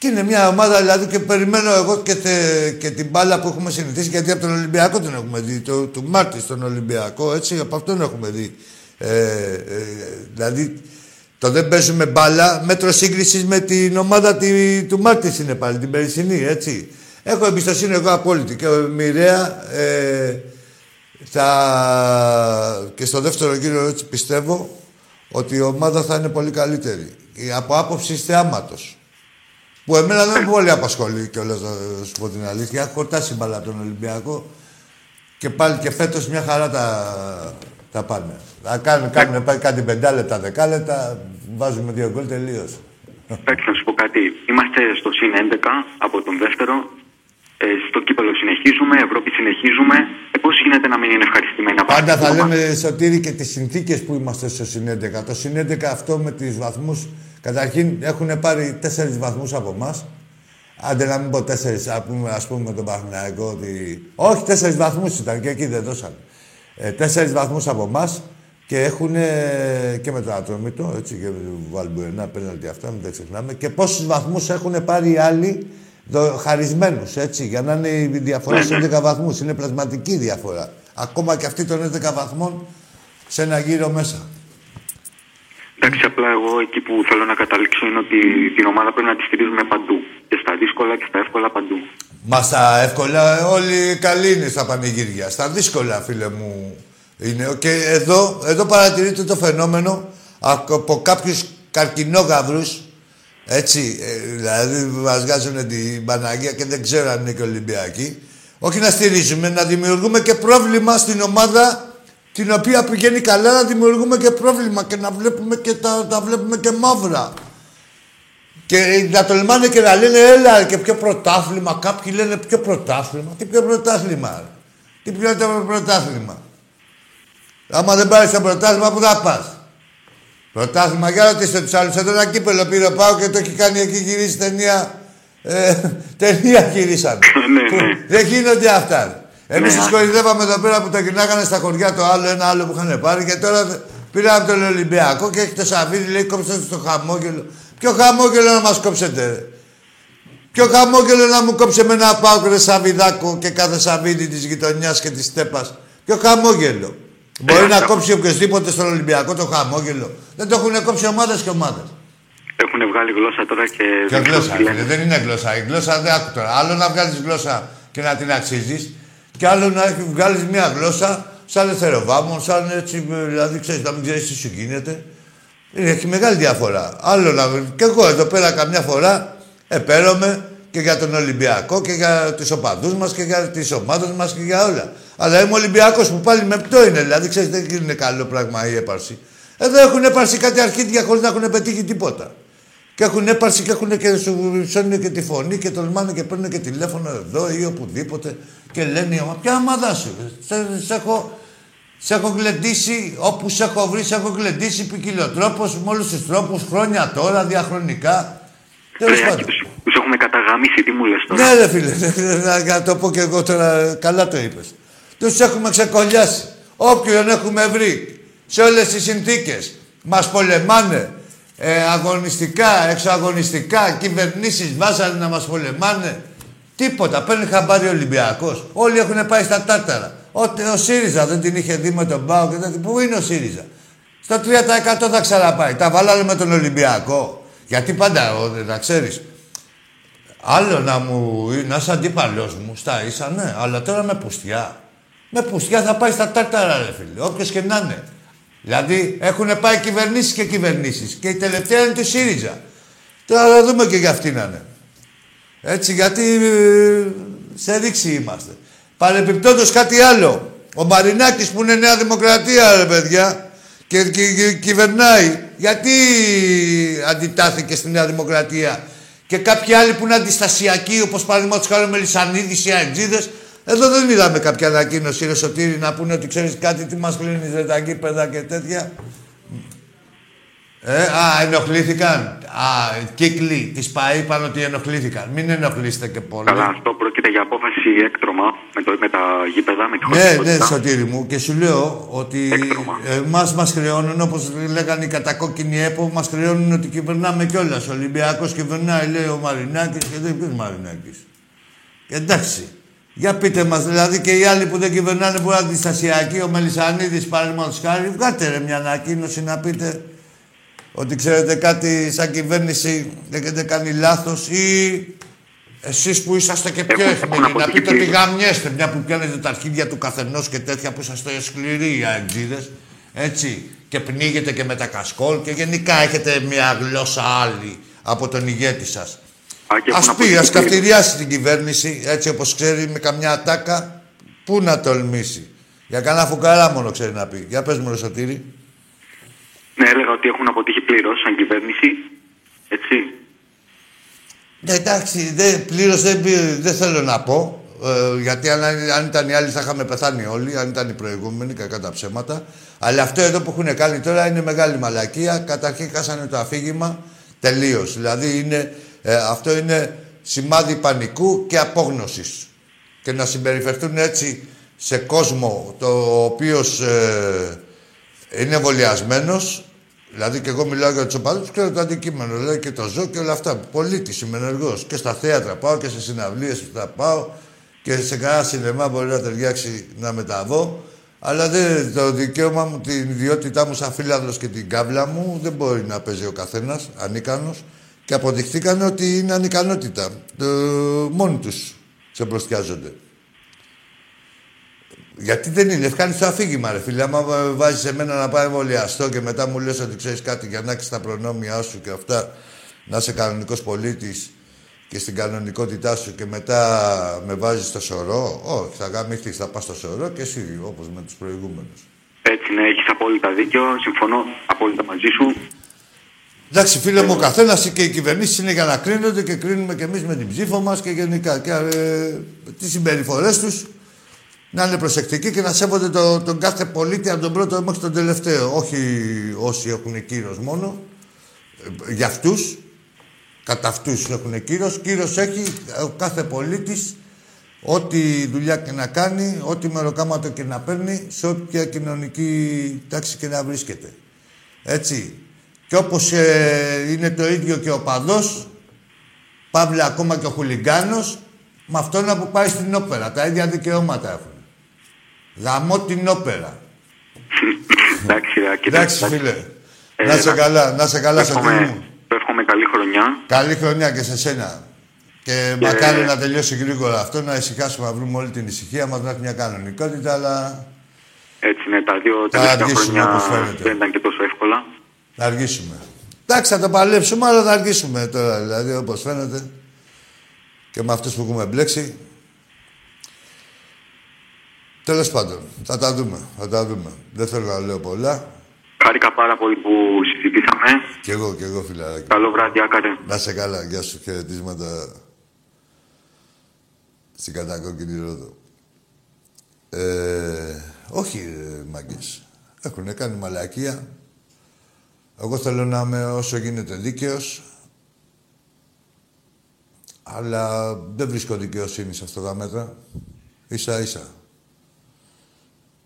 και είναι μια ομάδα, δηλαδή, και περιμένω εγώ και, τε- και την μπάλα που έχουμε συνηθίσει, γιατί από τον Ολυμπιακό την έχουμε δει, το, του Μάρτη στον Ολυμπιακό, έτσι, από αυτόν έχουμε δει. Ε, ε, δηλαδή, το δεν παίζουμε μπάλα, μέτρο σύγκρισης με την ομάδα τη, του Μάρτη είναι πάλι, την περσινή, έτσι. Έχω εμπιστοσύνη εγώ απόλυτη και μοιραία ε, θα... και στο δεύτερο γύρο έτσι πιστεύω ότι η ομάδα θα είναι πολύ καλύτερη. Η- Από άποψη θεάματος. Που εμένα δεν με πολύ απασχολεί κιόλας να σου πω την αλήθεια. Έχω χορτάσει μπαλά από τον Ολυμπιακό και πάλι και φέτος μια χαρά τα, τα πάνε. Θα κάνουν, κάνουν πάει κάτι πεντάλεπτα, δεκάλεπτα, βάζουμε δύο γκολ τελείως. Εντάξει, να σου πω κάτι. Είμαστε στο συν 11 από τον δεύτερο. Ε, στο κύπελο συνεχίζουμε, Ευρώπη συνεχίζουμε. Ε, πώς γίνεται να μην είναι ευχαριστημένοι από Πάντα αυτή θα την ομάδα; λέμε, Σωτήρη, και τις συνθήκες που είμαστε στο συνέντεκα. Το συνέντεκα αυτό με τις βαθμούς, καταρχήν έχουν πάρει τέσσερις βαθμούς από εμάς. Άντε να μην πω τέσσερις, ας πούμε, ας πούμε με τον Παναθηναϊκό ότι... Όχι, τέσσερις βαθμούς ήταν και εκεί δεν δώσαν. Ε, τέσσερις βαθμούς από εμάς και έχουν και με τον Ατρόμητο, έτσι, και με τον Βαλμπουενά, πέναλτι αυτά, μην τα ξεχνάμε. Και πόσους βαθμούς έχουν πάρει οι άλλοι δο- χαρισμένους, έτσι, για να είναι η διαφορά σε 11 βαθμούς. Είναι πλασματική διαφορά. Ακόμα και αυτή των 11 βαθμών σε ένα γύρο μέσα. Εντάξει, απλά εγώ εκεί που θέλω να καταλήξω είναι ότι την ομάδα πρέπει να τη στηρίζουμε παντού. Και στα δύσκολα και στα εύκολα παντού. Μα στα εύκολα όλοι καλοί είναι στα πανηγύρια. Στα δύσκολα, φίλε μου, είναι. Και εδώ, εδώ παρατηρείτε το φαινόμενο από κάποιους καρκινόγαυρους. Έτσι, ε, δηλαδή μας βγάζουν την Παναγία και δεν ξέρω αν είναι και Ολυμπιακοί. Όχι να στηρίζουμε, να δημιουργούμε και πρόβλημα στην ομάδα την οποία πηγαίνει καλά, να δημιουργούμε και πρόβλημα και να βλέπουμε και τα, τα βλέπουμε και μαύρα. Και να τολμάνε και να λένε, έλα και ποιο πρωτάθλημα. Κάποιοι λένε ποιο πρωτάθλημα. Τι ποιο πρωτάθλημα. ρε. Τι ποιο το πρωτάθλημα. Άμα δεν πάρεις το πρωτάθλημα, πού θα πας. Πρωτάθλημα, για ρωτήστε τους άλλους. Εδώ ένα κύπελο πήρε ο Πάο και το έχει κάνει εκεί γυρίσει ταινία. Ε, ταινία γυρίσανε. Ναι, Που ναι. Δεν γίνονται αυτά. Εμείς Ναι. του κορυδεύαμε εδώ πέρα που τα γυρνάγανε στα χωριά το άλλο, ένα άλλο που είχαν πάρει και τώρα πήραμε από τον Ολυμπιακό και έχει το Σαββίδι, λέει κόψτε το χαμόγελο. Ποιο χαμόγελο να μας κόψετε, ρε. Ποιο χαμόγελο να μου κόψε με ένα πάω ρε Σαββιδάκο και κάθε Σαββίδι της γειτονιάς και της τέπα. Ποιο χαμόγελο. Μπορεί να κόψει οποιοδήποτε στον Ολυμπιακό το χαμόγελο. Δεν το έχουν κόψει ομάδες και ομάδες. Έχουν βγάλει γλώσσα τώρα και. Ποια δεν ξέρω γλώσσα, τι λένε. φίλε, δεν είναι γλώσσα. Η γλώσσα δεν άκου τώρα. Άλλο να βγάλεις γλώσσα και να την αξίζεις, και άλλο να βγάλεις μια γλώσσα σαν ελευθεροβάμων, σαν έτσι, δηλαδή ξέρεις, να μην ξέρεις τι σου γίνεται. Είναι, έχει μεγάλη διαφορά. Άλλο να. Και εγώ εδώ πέρα καμιά φορά επέρομαι και για τον Ολυμπιακό και για τους οπαδούς μας και για τις ομάδες μας και για όλα. Αλλά είμαι Ολυμπιακός που πάλι με πτώ είναι. Δηλαδή, ξέρεις, δεν είναι καλό πράγμα η έπαρση. Εδώ έχουν έπαρση κάτι αρχίδια χωρίς να έχουν πετύχει τίποτα. Και έχουν έπαρση και έχουν και σου σώνουν και τη φωνή και τολμάνε και παίρνουν και τηλέφωνο εδώ ή οπουδήποτε και λένε η ομάδα. Ποια ομάδα σου, ρε. σε, σε, έχω, σε έχω γλεντήσει, όπου σε έχω βρει, σε έχω γλεντήσει ποικιλοτρόπος, με όλους τους τρόπους, χρόνια τώρα, διαχρονικά. Τέλος Ρε, πάντων. Άκη, τους, τους έχουμε καταγαμίσει, τι μου λες τώρα. Ναι, ρε φίλε, να, να το πω και εγώ τώρα, καλά το είπες. Τους έχουμε ξεκολλιάσει. Όποιον έχουμε βρει, σε όλες τις συνθήκες, μας πολεμάνε. Ε, αγωνιστικά, εξωαγωνιστικά, κυβερνήσεις βάζανε να μας πολεμάνε. Τίποτα. Παίρνει χαμπάρι ο Ολυμπιακός. Όλοι έχουν πάει στα τάρταρα. Ο, ο ΣΥΡΙΖΑ δεν την είχε δει με τον Πάο και τέτοια. Πού είναι ο ΣΥΡΙΖΑ; Στο 3% θα ξαναπάει. Τα βάλανε με τον Ολυμπιακό. Γιατί πάντα, ο, να ξέρεις, άλλο να μου, να είσαι αντίπαλός μου, στα ίσα, ναι, αλλά τώρα με πουστιά. Με πουστιά θα πάει στα τάρταρα, ρε φίλε, όποιος και να είναι. Δηλαδή, έχουν πάει κυβερνήσεις και κυβερνήσεις. Και η τελευταία είναι του ΣΥΡΙΖΑ. Τώρα θα δούμε και για αυτήν να είναι. Έτσι, γιατί ε, σε ρήξη είμαστε. Παρεπιπτόντως κάτι άλλο. Ο Μαρινάκης που είναι Νέα Δημοκρατία, ρε παιδιά, και, και, και κυβερνάει. Γιατί αντιτάθηκε στη Νέα Δημοκρατία. Και κάποιοι άλλοι που είναι αντιστασιακοί, όπως παραδείγματος χάρη με Λισανίδης ή Αεξίδες, εδώ δεν είδαμε κάποια ανακοίνωση, ρε Σωτήρη, να πούνε ότι ξέρεις κάτι, τι μας κλείνεις, ρε, τα γήπεδα και τέτοια. Ε, α, ενοχλήθηκαν. Α, κύκλοι της ΠΑΗ είπαν ότι ενοχλήθηκαν. Μην ενοχλήσετε και πολύ. Καλά, αυτό πρόκειται για απόφαση έκτρωμα με, το, με τα γήπεδα, με τη Ναι, ναι, χωρητικότητα. Σωτήρη μου. Και σου λέω ότι εμάς μας χρεώνουν, όπως λέγανε οι κατακόκκινοι ΕΠΟ, μας χρεώνουν ότι κυβερνάμε κιόλας. Ο Ολυμπιακός κυβερνάει, λέει ο Μαρινάκης και δεν πει Μαρινάκης. Εντάξει. Για πείτε μας, δηλαδή και οι άλλοι που δεν κυβερνάνε που είναι αντιστασιακοί, ο Μελισανίδης παραδείγματος χάρη, βγάτε ρε μια ανακοίνωση να πείτε ότι ξέρετε κάτι σαν κυβέρνηση έχετε κάνει λάθος ή εσείς που είσαστε και πιο Έχουν- εχμηροί, έχουν να αποτύχει πείτε ότι πλήρως. γαμιέστε, μια που πιάνετε τα αρχίδια του καθενός και τέτοια που είσαστε σκληροί οι αεξίδες, έτσι, και πνίγετε και με τα κασκόλ και γενικά έχετε μια γλώσσα άλλη από τον ηγέτη σας. Και Ας έχουν πει, ας αποτύχει πλήρως. καυτηριάσει την κυβέρνηση, έτσι όπως ξέρει, με καμιά ατάκα, πού να τολμήσει. Για κανένα φουκαρά μόνο ξέρει να πει. Για πες μου, ρε Σωτήρη. Ναι, έλεγα ότι έχουν αποτύχει πλήρως σαν κυβέρνηση. Έτσι. Ναι, εντάξει, δεν, πλήρως δεν, πή- δεν θέλω να πω. Ε, γιατί αν, αν ήταν οι άλλοι θα είχαμε πεθάνει όλοι, αν ήταν οι προηγούμενοι, κακά τα ψέματα. Αλλά αυτό εδώ που έχουν κάνει τώρα είναι μεγάλη μαλακία. Καταρχήν χάσανε το αφήγημα τελείως. Δηλαδή είναι, ε, αυτό είναι σημάδι πανικού και απόγνωσης. Και να συμπεριφερθούν έτσι σε κόσμο το οποίος ε, είναι εμβολιασμένος. Δηλαδή και εγώ μιλάω για τους οπαδούς, ξέρω το αντικείμενο. Δηλαδή και το ζω και όλα αυτά. Πολίτης είμαι ενεργός. Και στα θέατρα πάω και σε συναυλίες που θα πάω και σε κανένα σινεμά μπορεί να ταιριάξει να μεταβώ. Αλλά δεν, το δικαίωμα μου, την ιδιότητά μου σαν φίλαδρος και την κάβλα μου δεν μπορεί να παίζει ο καθένας ανίκανος. Και αποδειχθήκαν ότι είναι ανικανότητα. Το, μόνοι τους σε προστιάζονται. Γιατί δεν είναι ευχάριστο αφήγημα, ρε φίλε. Άμα βάζεις εμένα να πάει εμβολιαστώ και μετά μου λες ότι ξέρεις κάτι για να έχεις τα προνόμια σου και αυτά, να είσαι κανονικός πολίτης και στην κανονικότητά σου και μετά με βάζεις στο σωρό. Όχι, θα γαμηθείς, θα πας στο σωρό και εσύ όπως με τους προηγούμενους. Έτσι, ναι, έχεις απόλυτα δίκιο. Συμφωνώ απόλυτα μαζί σου. Εντάξει, φίλε μου, ο καθένας και οι κυβερνήσεις είναι για να κρίνονται και κρίνουμε και εμείς με την ψήφο μας και γενικά. Και ε, τις συμπεριφορές τους να είναι προσεκτικοί και να σέβονται το, τον κάθε πολίτη από τον πρώτο μέχρι τον τελευταίο. Όχι όσοι έχουν κύρος μόνο. Ε, για αυτούς, κατά αυτούς έχουν κύρος. Κύρος έχει ο κάθε πολίτης ό,τι δουλειά και να κάνει, ό,τι μεροκάματο και να παίρνει, σε όποια κοινωνική τάξη και να βρίσκεται. Έτσι. Και όπως ε, είναι το ίδιο και ο παδός, παύλα ακόμα και ο χουλιγκάνος, με αυτόν που πάει στην όπερα. Τα ίδια δικαιώματα έχουν. Γαμώ την όπερα. Εντάξει, ρε, κοίτα, Εντάξει, εντάξει. φίλε. Ε, να σε καλά, να σε καλά, εύχομαι- Σωτήρη μου. Εύχομαι καλή χρονιά. Καλή χρονιά και σε σένα. Και Και- μακάρι να τελειώσει γρήγορα αυτό, να ησυχάσουμε, να βρούμε όλη την ησυχία μας, να έχει μια κανονικότητα, αλλά Έτσι, ναι, τα δύο Θα τελευταία αργήσουμε, χρόνια όπως φαίνεται. δεν ήταν και τόσο εύκολα. Θα αργήσουμε. Εντάξει, θα το παλέψουμε, αλλά θα αργήσουμε τώρα, δηλαδή, όπως φαίνεται. Και με αυτούς που έχουμε μπλέξει. Τέλος πάντων, θα τα δούμε, θα τα δούμε. Δεν θέλω να λέω πολλά. Χάρηκα πάρα πολύ που συζητήσαμε. Κι εγώ, κι εγώ, φιλαράκι. Καλό βράδυ, άκαρε. Να σε καλά, γεια σου, χαιρετίσματα στην κατακόκκινη Ρόδο. Ε, όχι, ρε, μάγκες. Έχουν κάνει μαλακία. Εγώ θέλω να είμαι όσο γίνεται δίκαιος. Αλλά δεν βρίσκω δικαιοσύνη σε αυτά τα μέτρα. Ίσα ίσα.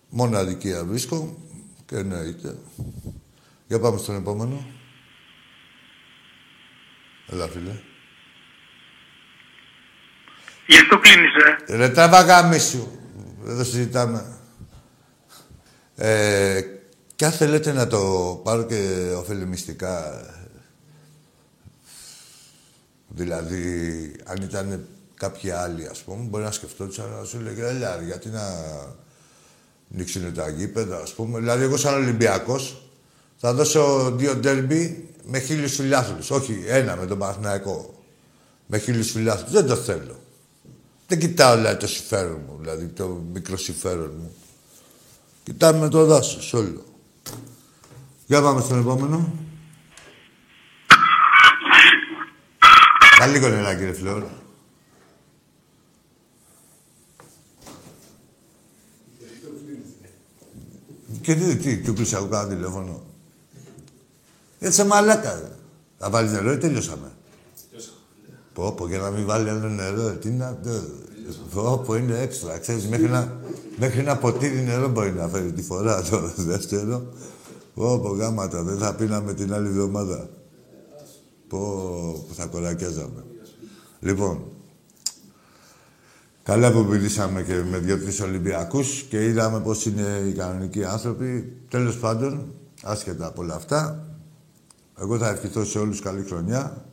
Μόνο αδικία βρίσκω και εννοείται. Για πάμε στον επόμενο. Έλα, φίλε. Γι' αυτό κλείνεις, ε. Ρε τραβά γάμι σου. Εδώ συζητάμε. Ε, και αν θέλετε να το πάρω και ωφελημιστικά, δηλαδή αν ήταν κάποιοι άλλοι, ας πούμε, μπορεί να σκεφτόντουσαν να σου λέγε, έλα, ρε, γιατί να ανοίξουν τα γήπεδα, ας πούμε. Δηλαδή, εγώ σαν Ολυμπιακός θα δώσω δύο ντέρμπι με χίλιους φιλάθλους. Όχι, ένα με τον Παναθηναϊκό. Με χίλιους φιλάθλους. Δεν το θέλω. Δεν κοιτάω δηλαδή, το συμφέρον μου, δηλαδή το μικρό συμφέρον μου. Κοιτάμε το δάσος όλο. Για πάμε στον επόμενο. Καλή κονέλα, κύριε Φλόρ. Και τι, τι, του κλείσα εγώ κάνα τηλέφωνο. Έτσι σε μαλάκα. ρε. Θα βάλεις νερό ή τελειώσαμε; Πω, πω, για να μην βάλει άλλο νερό, τι να... Πω, πω, είναι έξτρα. Ξέρεις, μέχρι ένα, μέχρι ένα ποτήρι νερό μπορεί να φέρει τη φορά το δεύτερο. Πω, πω, γάματα, δεν θα πίναμε την άλλη εβδομάδα. Πω, που θα κορακιάζαμε. Λοιπόν, καλά που μιλήσαμε και με δύο-τρεις Ολυμπιακούς και είδαμε πώς είναι οι κανονικοί άνθρωποι. Τέλος πάντων, άσχετα από όλα αυτά, εγώ θα ευχηθώ σε όλους καλή χρονιά.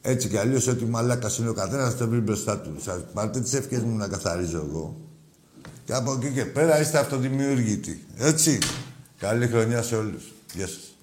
Έτσι κι αλλιώς ό,τι μαλάκας είναι ο καθένας το βρει μπροστά του. Σας πάρτε τις ευχές μου να καθαρίζω εγώ. Και από εκεί και πέρα είστε αυτοδημιούργητοι. Έτσι. Καλή χρονιά σε όλους. Γεια σας.